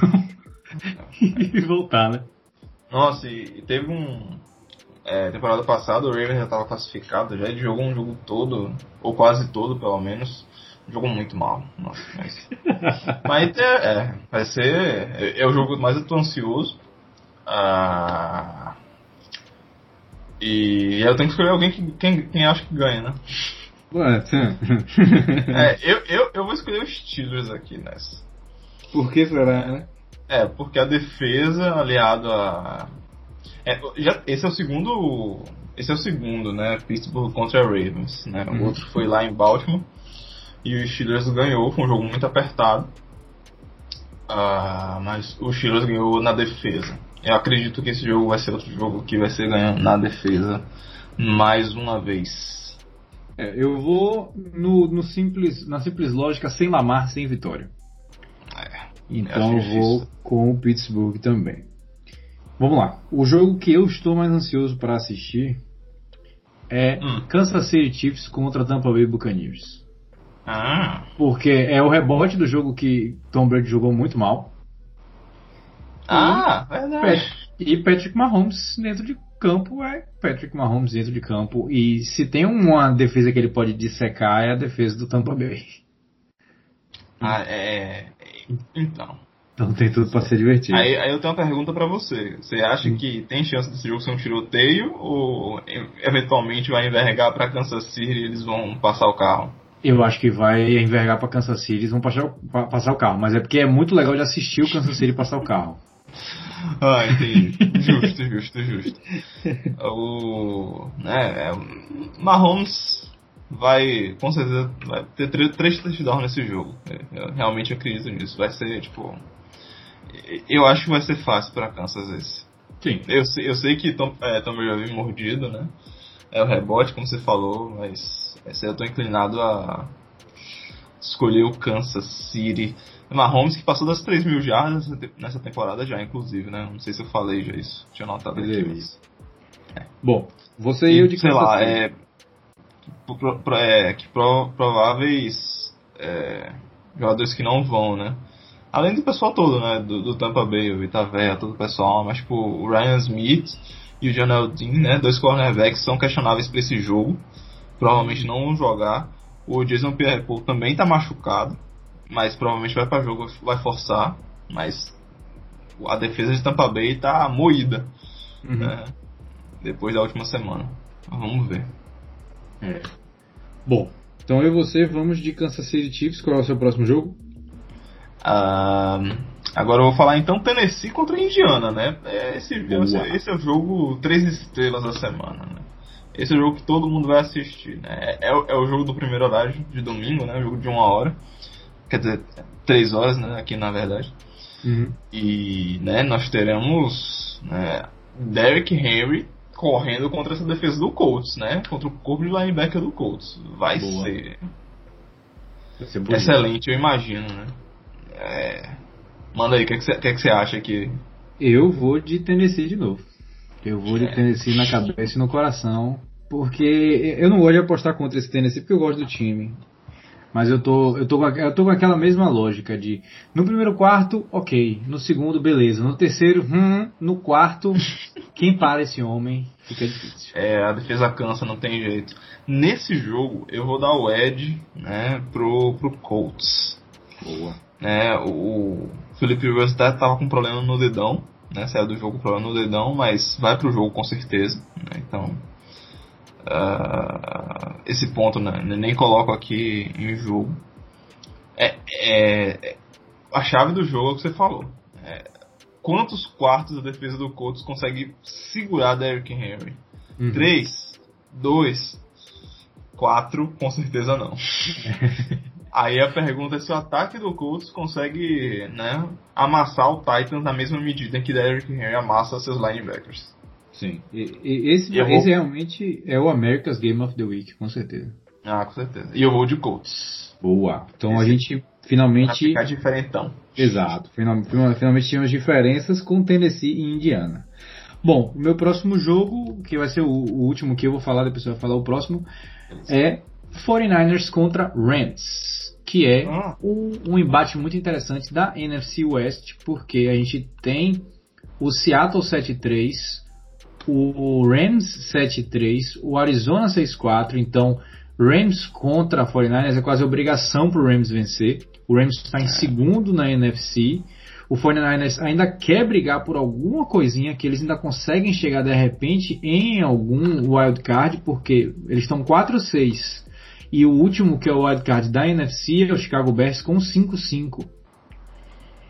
e voltar, né?
Nossa, e teve um. É, temporada passada o Ravens já estava classificado, já ele jogou um jogo todo, ou quase todo pelo menos. Jogou muito mal. Nossa, mas. mas é, é, vai ser. É, é, o jogo mais eu ansioso. Ah, e eu tenho que escolher alguém que quem, quem acha que ganha, né? é, eu, eu, eu vou escolher os Steelers aqui nessa.
Por que será, né?
É, porque a defesa aliado a. É, já, esse é o segundo. Esse é o segundo, né? Pittsburgh contra Ravens. Né? O uhum. outro foi lá em Baltimore. E o Steelers ganhou, foi um jogo muito apertado. Uh, mas o Steelers ganhou na defesa. Eu acredito que esse jogo vai ser outro jogo que vai ser ganhando na defesa mais uma vez.
É, eu vou no, no, simples, na simples lógica sem Lamar, sem vitória. É, então eu vou com o Pittsburgh também. Vamos lá. O jogo que eu estou mais ansioso para assistir é hum. Kansas City Chiefs contra Tampa Bay Buccaneers.
Ah.
Porque é o rebote do jogo que Tom Brady jogou muito mal.
Ah, e verdade.
E Patrick Mahomes dentro de campo é Patrick Mahomes dentro de campo. E se tem uma defesa que ele pode dissecar é a defesa do Tampa Bay.
Ah, é. é então.
Então tem tudo para ser divertido.
Aí, aí, eu tenho uma pergunta para você. Você acha hum. que tem chance desse jogo ser um tiroteio ou eventualmente vai envergar para Kansas City e eles vão passar o carro?
Eu acho que vai envergar para Kansas City, eles vão passar, passar o carro. Mas é porque é muito legal de assistir o Kansas City passar o carro.
Ah, entendi. Justo, justo, justo. O. Né, é, Mahomes. vai, com certeza, vai ter três touchdowns nesse jogo. É, eu realmente acredito nisso. Vai ser, tipo. Eu acho que vai ser fácil para Kansas esse.
Sim.
Eu sei, eu sei que Tom, é, Tom já vem mordido, né? É o rebote, como você falou, mas esse eu tô inclinado a escolher o Kansas City. Mahomes que passou das 3 mil jardas nessa temporada já, inclusive, né? Não sei se eu falei já isso. Tinha notado aqui. Mas...
É. Bom, você e eu de
Sei lá, é, pro, pro, é, que pro, prováveis é, jogadores que não vão, né? Além do pessoal todo, né? Do, do Tampa Bay, o Itavéia, todo o pessoal, mas tipo, o Ryan Smith e o Janel Dean, né? Dois cornerbacks são questionáveis para esse jogo. Provavelmente não vão jogar. O Jason Pierre-Paul também está machucado, mas provavelmente vai para jogo, vai forçar. Mas a defesa de Tampa Bay está moída uhum. né? depois da última semana. Vamos ver.
É. Bom, então eu e você vamos de Kansas City Chiefs. Qual é o seu próximo jogo?
Uh, agora eu vou falar então Tennessee contra Indiana, né? É, esse, esse, esse, é o jogo três estrelas da semana, né? Esse é o jogo que todo mundo vai assistir, né? É, é o jogo do primeiro horário de domingo, né? O jogo de uma hora. Quer dizer, três horas, né? Aqui na verdade.
Uhum.
E, né, nós teremos né, Derrick Henry correndo contra essa defesa do Colts, né? Contra o corpo de linebacker do Colts. Vai Boa. ser, Vai ser excelente, eu imagino, né? É... Manda aí, o que, é que, você, que, é que você acha que.
Eu vou de Tennessee de novo. Eu vou de Tennessee na cabeça e no coração. Porque eu não gosto de apostar contra esse Tennessee porque eu gosto do time. Mas eu tô, eu tô, com, eu tô com aquela mesma lógica de no primeiro quarto, ok. No segundo, beleza. No terceiro, hum. No quarto, quem para esse homem fica difícil.
É, a defesa cansa, não tem jeito. Nesse jogo, eu vou dar o Ed né, pro, pro Colts.
Boa.
Né, o Felipe Rivers tava com problema no dedão, né, saiu do jogo com problema no dedão, mas vai pro jogo com certeza. Né, então, uh, esse ponto né, nem coloco aqui em jogo. É, é, a chave do jogo é o que você falou. É, quantos quartos a defesa do Colts consegue segurar Derrick Henry? Uhum. Três? Dois? Quatro? Com certeza não. Aí a pergunta é se o ataque do Colts consegue né, amassar o Titans na mesma medida que Derrick Henry amassa seus linebackers.
Sim. E, e esse, e esse vou... realmente é o America's Game of the Week, com certeza.
Ah, com certeza. E eu vou de Colts.
Boa. Então esse a gente finalmente. Vai
ficar diferentão.
Exato. Finalmente, finalmente tínhamos diferenças com Tennessee e Indiana. Bom, o meu próximo jogo, que vai ser o, o último que eu vou falar, depois eu vou falar o próximo, é 49ers contra Rams que é um, um, embate muito interessante da NFC West, porque a gente tem o Seattle 7-3, o Rams 7-3, o Arizona 6-4, então Rams contra a 49ers é quase obrigação para o Rams vencer. O Rams está em é. segundo na NFC. O 49ers ainda quer brigar por alguma coisinha que eles ainda conseguem chegar de repente em algum wild card, porque eles estão 4-6 e o último, que é o wildcard da NFC, é o Chicago Bears com 5-5.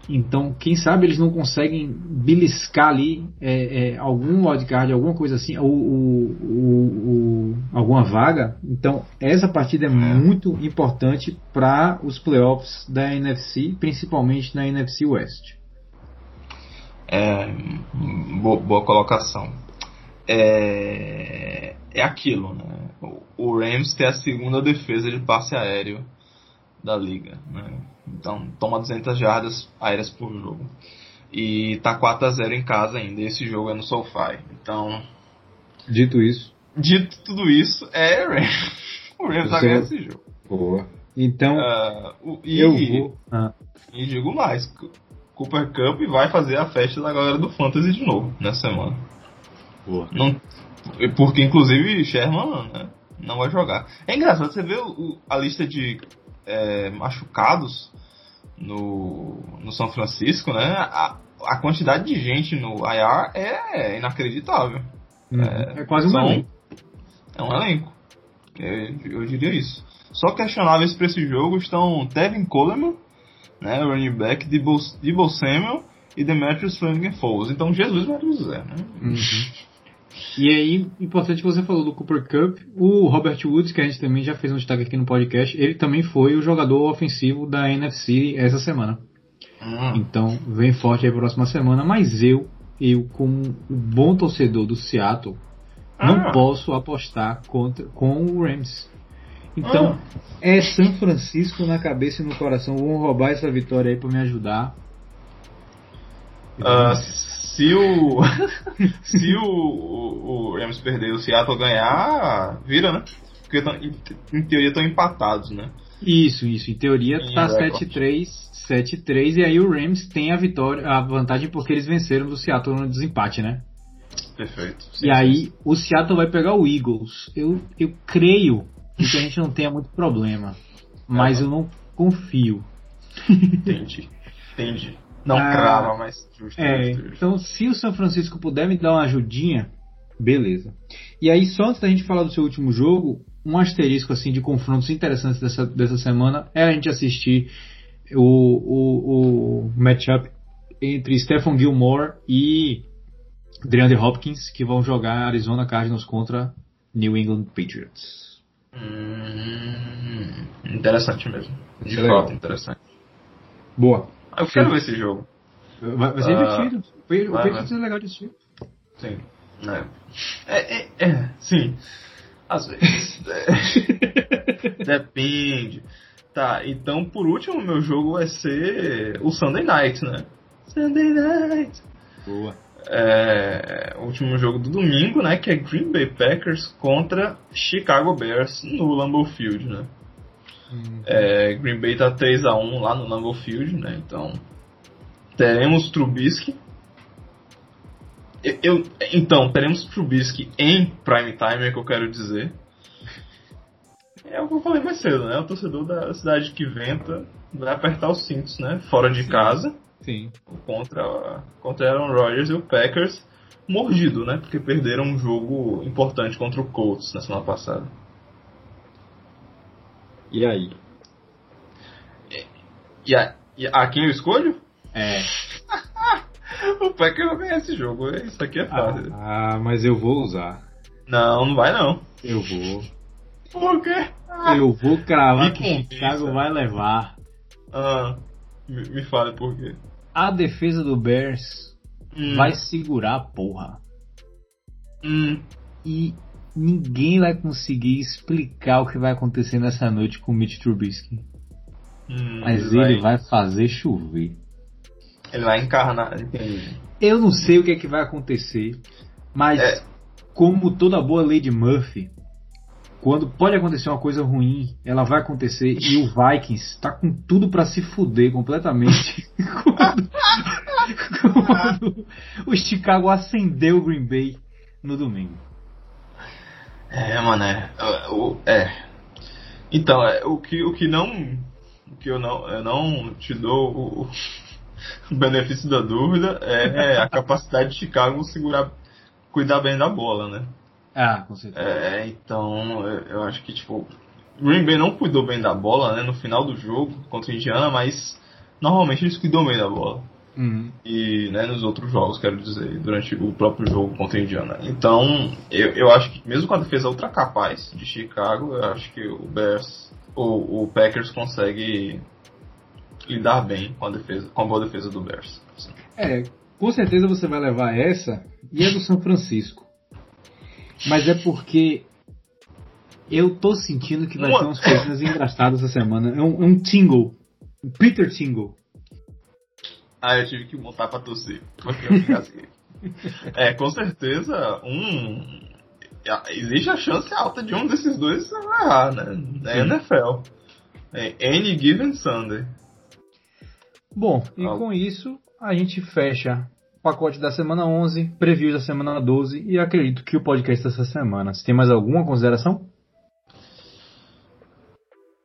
Então, quem sabe eles não conseguem beliscar ali é, é, algum wildcard, alguma coisa assim, ou, ou, ou, alguma vaga. Então, essa partida é, é. muito importante para os playoffs da NFC, principalmente na NFC West.
É, boa, boa colocação. É, é aquilo, né? o Rams tem a segunda defesa de passe aéreo da liga. Né? Então toma 200 jardas aéreas por jogo. E tá 4 a 0 em casa ainda. Esse jogo é no SoFi. Então.
Dito isso.
Dito tudo isso, é Rams. O Rams vai ganhar esse jogo.
Boa. Então.
Uh, o, e,
eu vou.
Ah. E digo mais: Cooper Cup vai fazer a festa da galera do Fantasy de novo nessa semana.
Boa.
Não, porque inclusive Sherman né, não vai jogar. É engraçado, você vê o, a lista de é, machucados no, no São Francisco, né? A, a quantidade de gente no IR é inacreditável.
Uhum. É, é, quase um elenco.
É um elenco. É, eu diria isso. Só questionáveis para esse jogo estão Tevin Coleman, né, running back, Debo, Debo Samuel e Demetrius Franklin Foles. Então Jesus vai nos né?
Uhum. E aí, importante que você falou do Cooper Cup, o Robert Woods, que a gente também já fez um destaque aqui no podcast, ele também foi o jogador ofensivo da NFC essa semana.
Hum.
Então, vem forte aí pra próxima semana, mas eu, eu como um bom torcedor do Seattle, não
Ah.
posso apostar contra, com o Rams. Então,
Ah.
é São Francisco na cabeça e no coração. Vão roubar essa vitória aí pra me ajudar.
Ah, se o. se o, o, o Rams perder e o Seattle ganhar, vira, né? Porque tão- em, em teoria estão empatados, né?
Isso, isso. Em teoria
Em
tá
recorde.
7-3, 7-3 e aí o Rams tem a vitória, a vantagem porque eles venceram do Seattle no desempate, né?
Perfeito.
e aí o Seattle vai pegar o Eagles. Eu, eu creio que a gente não tenha muito problema, mas
Ah.
eu não confio.
Entendi. Entendi. Não
Ah,
crava, mas justo,
É,
justo, justo.
então se o São Francisco puder me dar uma ajudinha, beleza. E aí só antes da gente falar do seu último jogo, um asterisco assim de confrontos interessantes dessa, dessa semana é a gente assistir o, o, o matchup entre Stephen Gilmore e DeAndre Hopkins, que vão jogar Arizona Cardinals contra New England Patriots.
Hum, interessante mesmo. De fato, interessante.
Boa.
Ah, Eu quero ver esse jogo.
Vai, vai ser
Ah,
divertido. O Pa- O Patriots é legal de assistir.
Sim. É. É, é, é, sim. Às vezes. É. Depende. Tá, então por último meu jogo vai ser o Sunday Night, né? Sunday Night.
Boa.
É, o último jogo do domingo, né? Que é Green Bay Packers contra Chicago Bears no Lambeau Field, né? É, Green Bay tá 3x1 lá no Lambeau Field, né? Então teremos Trubisky. Eu, eu- então, teremos Trubisky em prime time, é o que eu quero dizer. É o que eu falei mais cedo, né? O torcedor da cidade que venta vai apertar os cintos, né? Fora de casa
Sim.
contra, contra Aaron Rodgers e o Packers mordido, né? Porque perderam um jogo importante contra o Colts na semana passada.
E aí?
E a, e a quem eu escolho?
É.
O Packers vai ganhar esse jogo. Isso aqui é fácil.
Ah, mas eu vou usar.
Não, não vai não.
Eu vou.
Por quê?
Eu vou cravar que
convença.
Chicago vai levar.
Ah, me, me fale por quê.
A defesa do Bears
Hum,
vai segurar a porra.
hum,
E ninguém vai conseguir explicar o que vai acontecer nessa noite com o Mitch Trubisky.
hum,
Mas ele vai fazer chover.
Ele vai encarnar, entendi.
Eu não sei o que é que vai acontecer, mas
É.
como toda boa Lady Murphy, quando pode acontecer uma coisa ruim, ela vai acontecer e o Vikings tá com tudo pra se fuder completamente. quando, quando o Chicago acendeu o Green Bay no domingo.
É, mano, é. o- É. Então, é, o que, o que não. O que eu não, eu não te dou o, o benefício da dúvida é a capacidade de Chicago segurar, cuidar bem da bola, né?
Ah, com certeza.
É, então, eu, eu acho que, tipo, Green Bay não cuidou bem da bola, né, no final do jogo contra a Indiana, mas normalmente eles cuidam bem da bola.
Uhum.
E, né, nos outros jogos, quero dizer, durante o próprio jogo contra a Indiana. Então, eu, eu acho que, mesmo com a defesa ultra capaz de Chicago, eu acho que o Bears, o, o Packers consegue lidar bem com a defesa, com a boa defesa do Bears. assim.
É, com certeza você vai levar essa e a do São Francisco. Mas é porque eu tô sentindo que vai
Uma-
ter umas coisinhas engraçadas essa semana. É um, é um tingle. Um Peter Tingle.
Ah, eu tive que montar pra torcer. Porque eu engasguei. é, com certeza, um. Existe a chance alta de um desses dois errar, né? É. NFL. É Any Given Sunday.
Bom, e com isso a gente fecha o pacote da semana 11, previews da semana 12 e acredito que o podcast dessa semana. Você tem mais alguma consideração?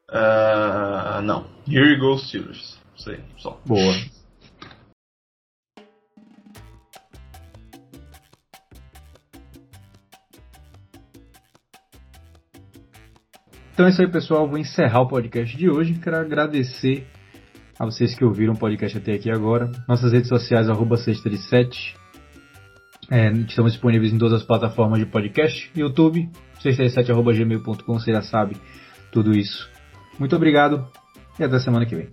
Ah, não. Here goes Steelers. Sei, só.
Boa. Então é isso aí, pessoal. Vou encerrar o podcast de hoje. Quero agradecer a vocês que ouviram o podcast até aqui agora. Nossas redes sociais, arroba 637. É, estamos disponíveis em todas as plataformas de podcast, YouTube, 637.gmail.com, você já sabe tudo isso. Muito obrigado e até semana que vem.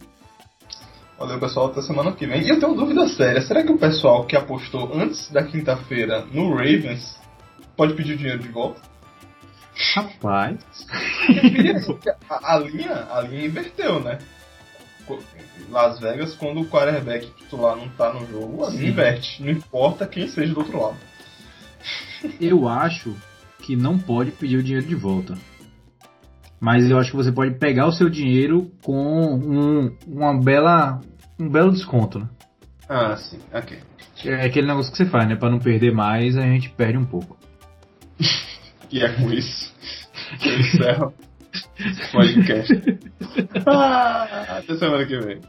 Valeu, pessoal. Até semana que vem. E eu tenho uma dúvida séria. Será que o pessoal que apostou antes da quinta-feira no Ravens pode pedir o dinheiro de volta?
Rapaz.
a, a, linha, a linha inverteu, né? Las Vegas, quando o quarterback titular não tá no jogo, a linha inverte. Não importa quem seja do outro lado.
Eu acho que não pode pedir o dinheiro de volta. Mas eu acho que você pode pegar o seu dinheiro com um, uma bela, um belo desconto, né?
Ah, sim, ok.
É aquele negócio que você faz, né? Pra não perder mais, a gente perde um pouco.
E é com isso que eu encerro o podcast. ah, até semana que vem.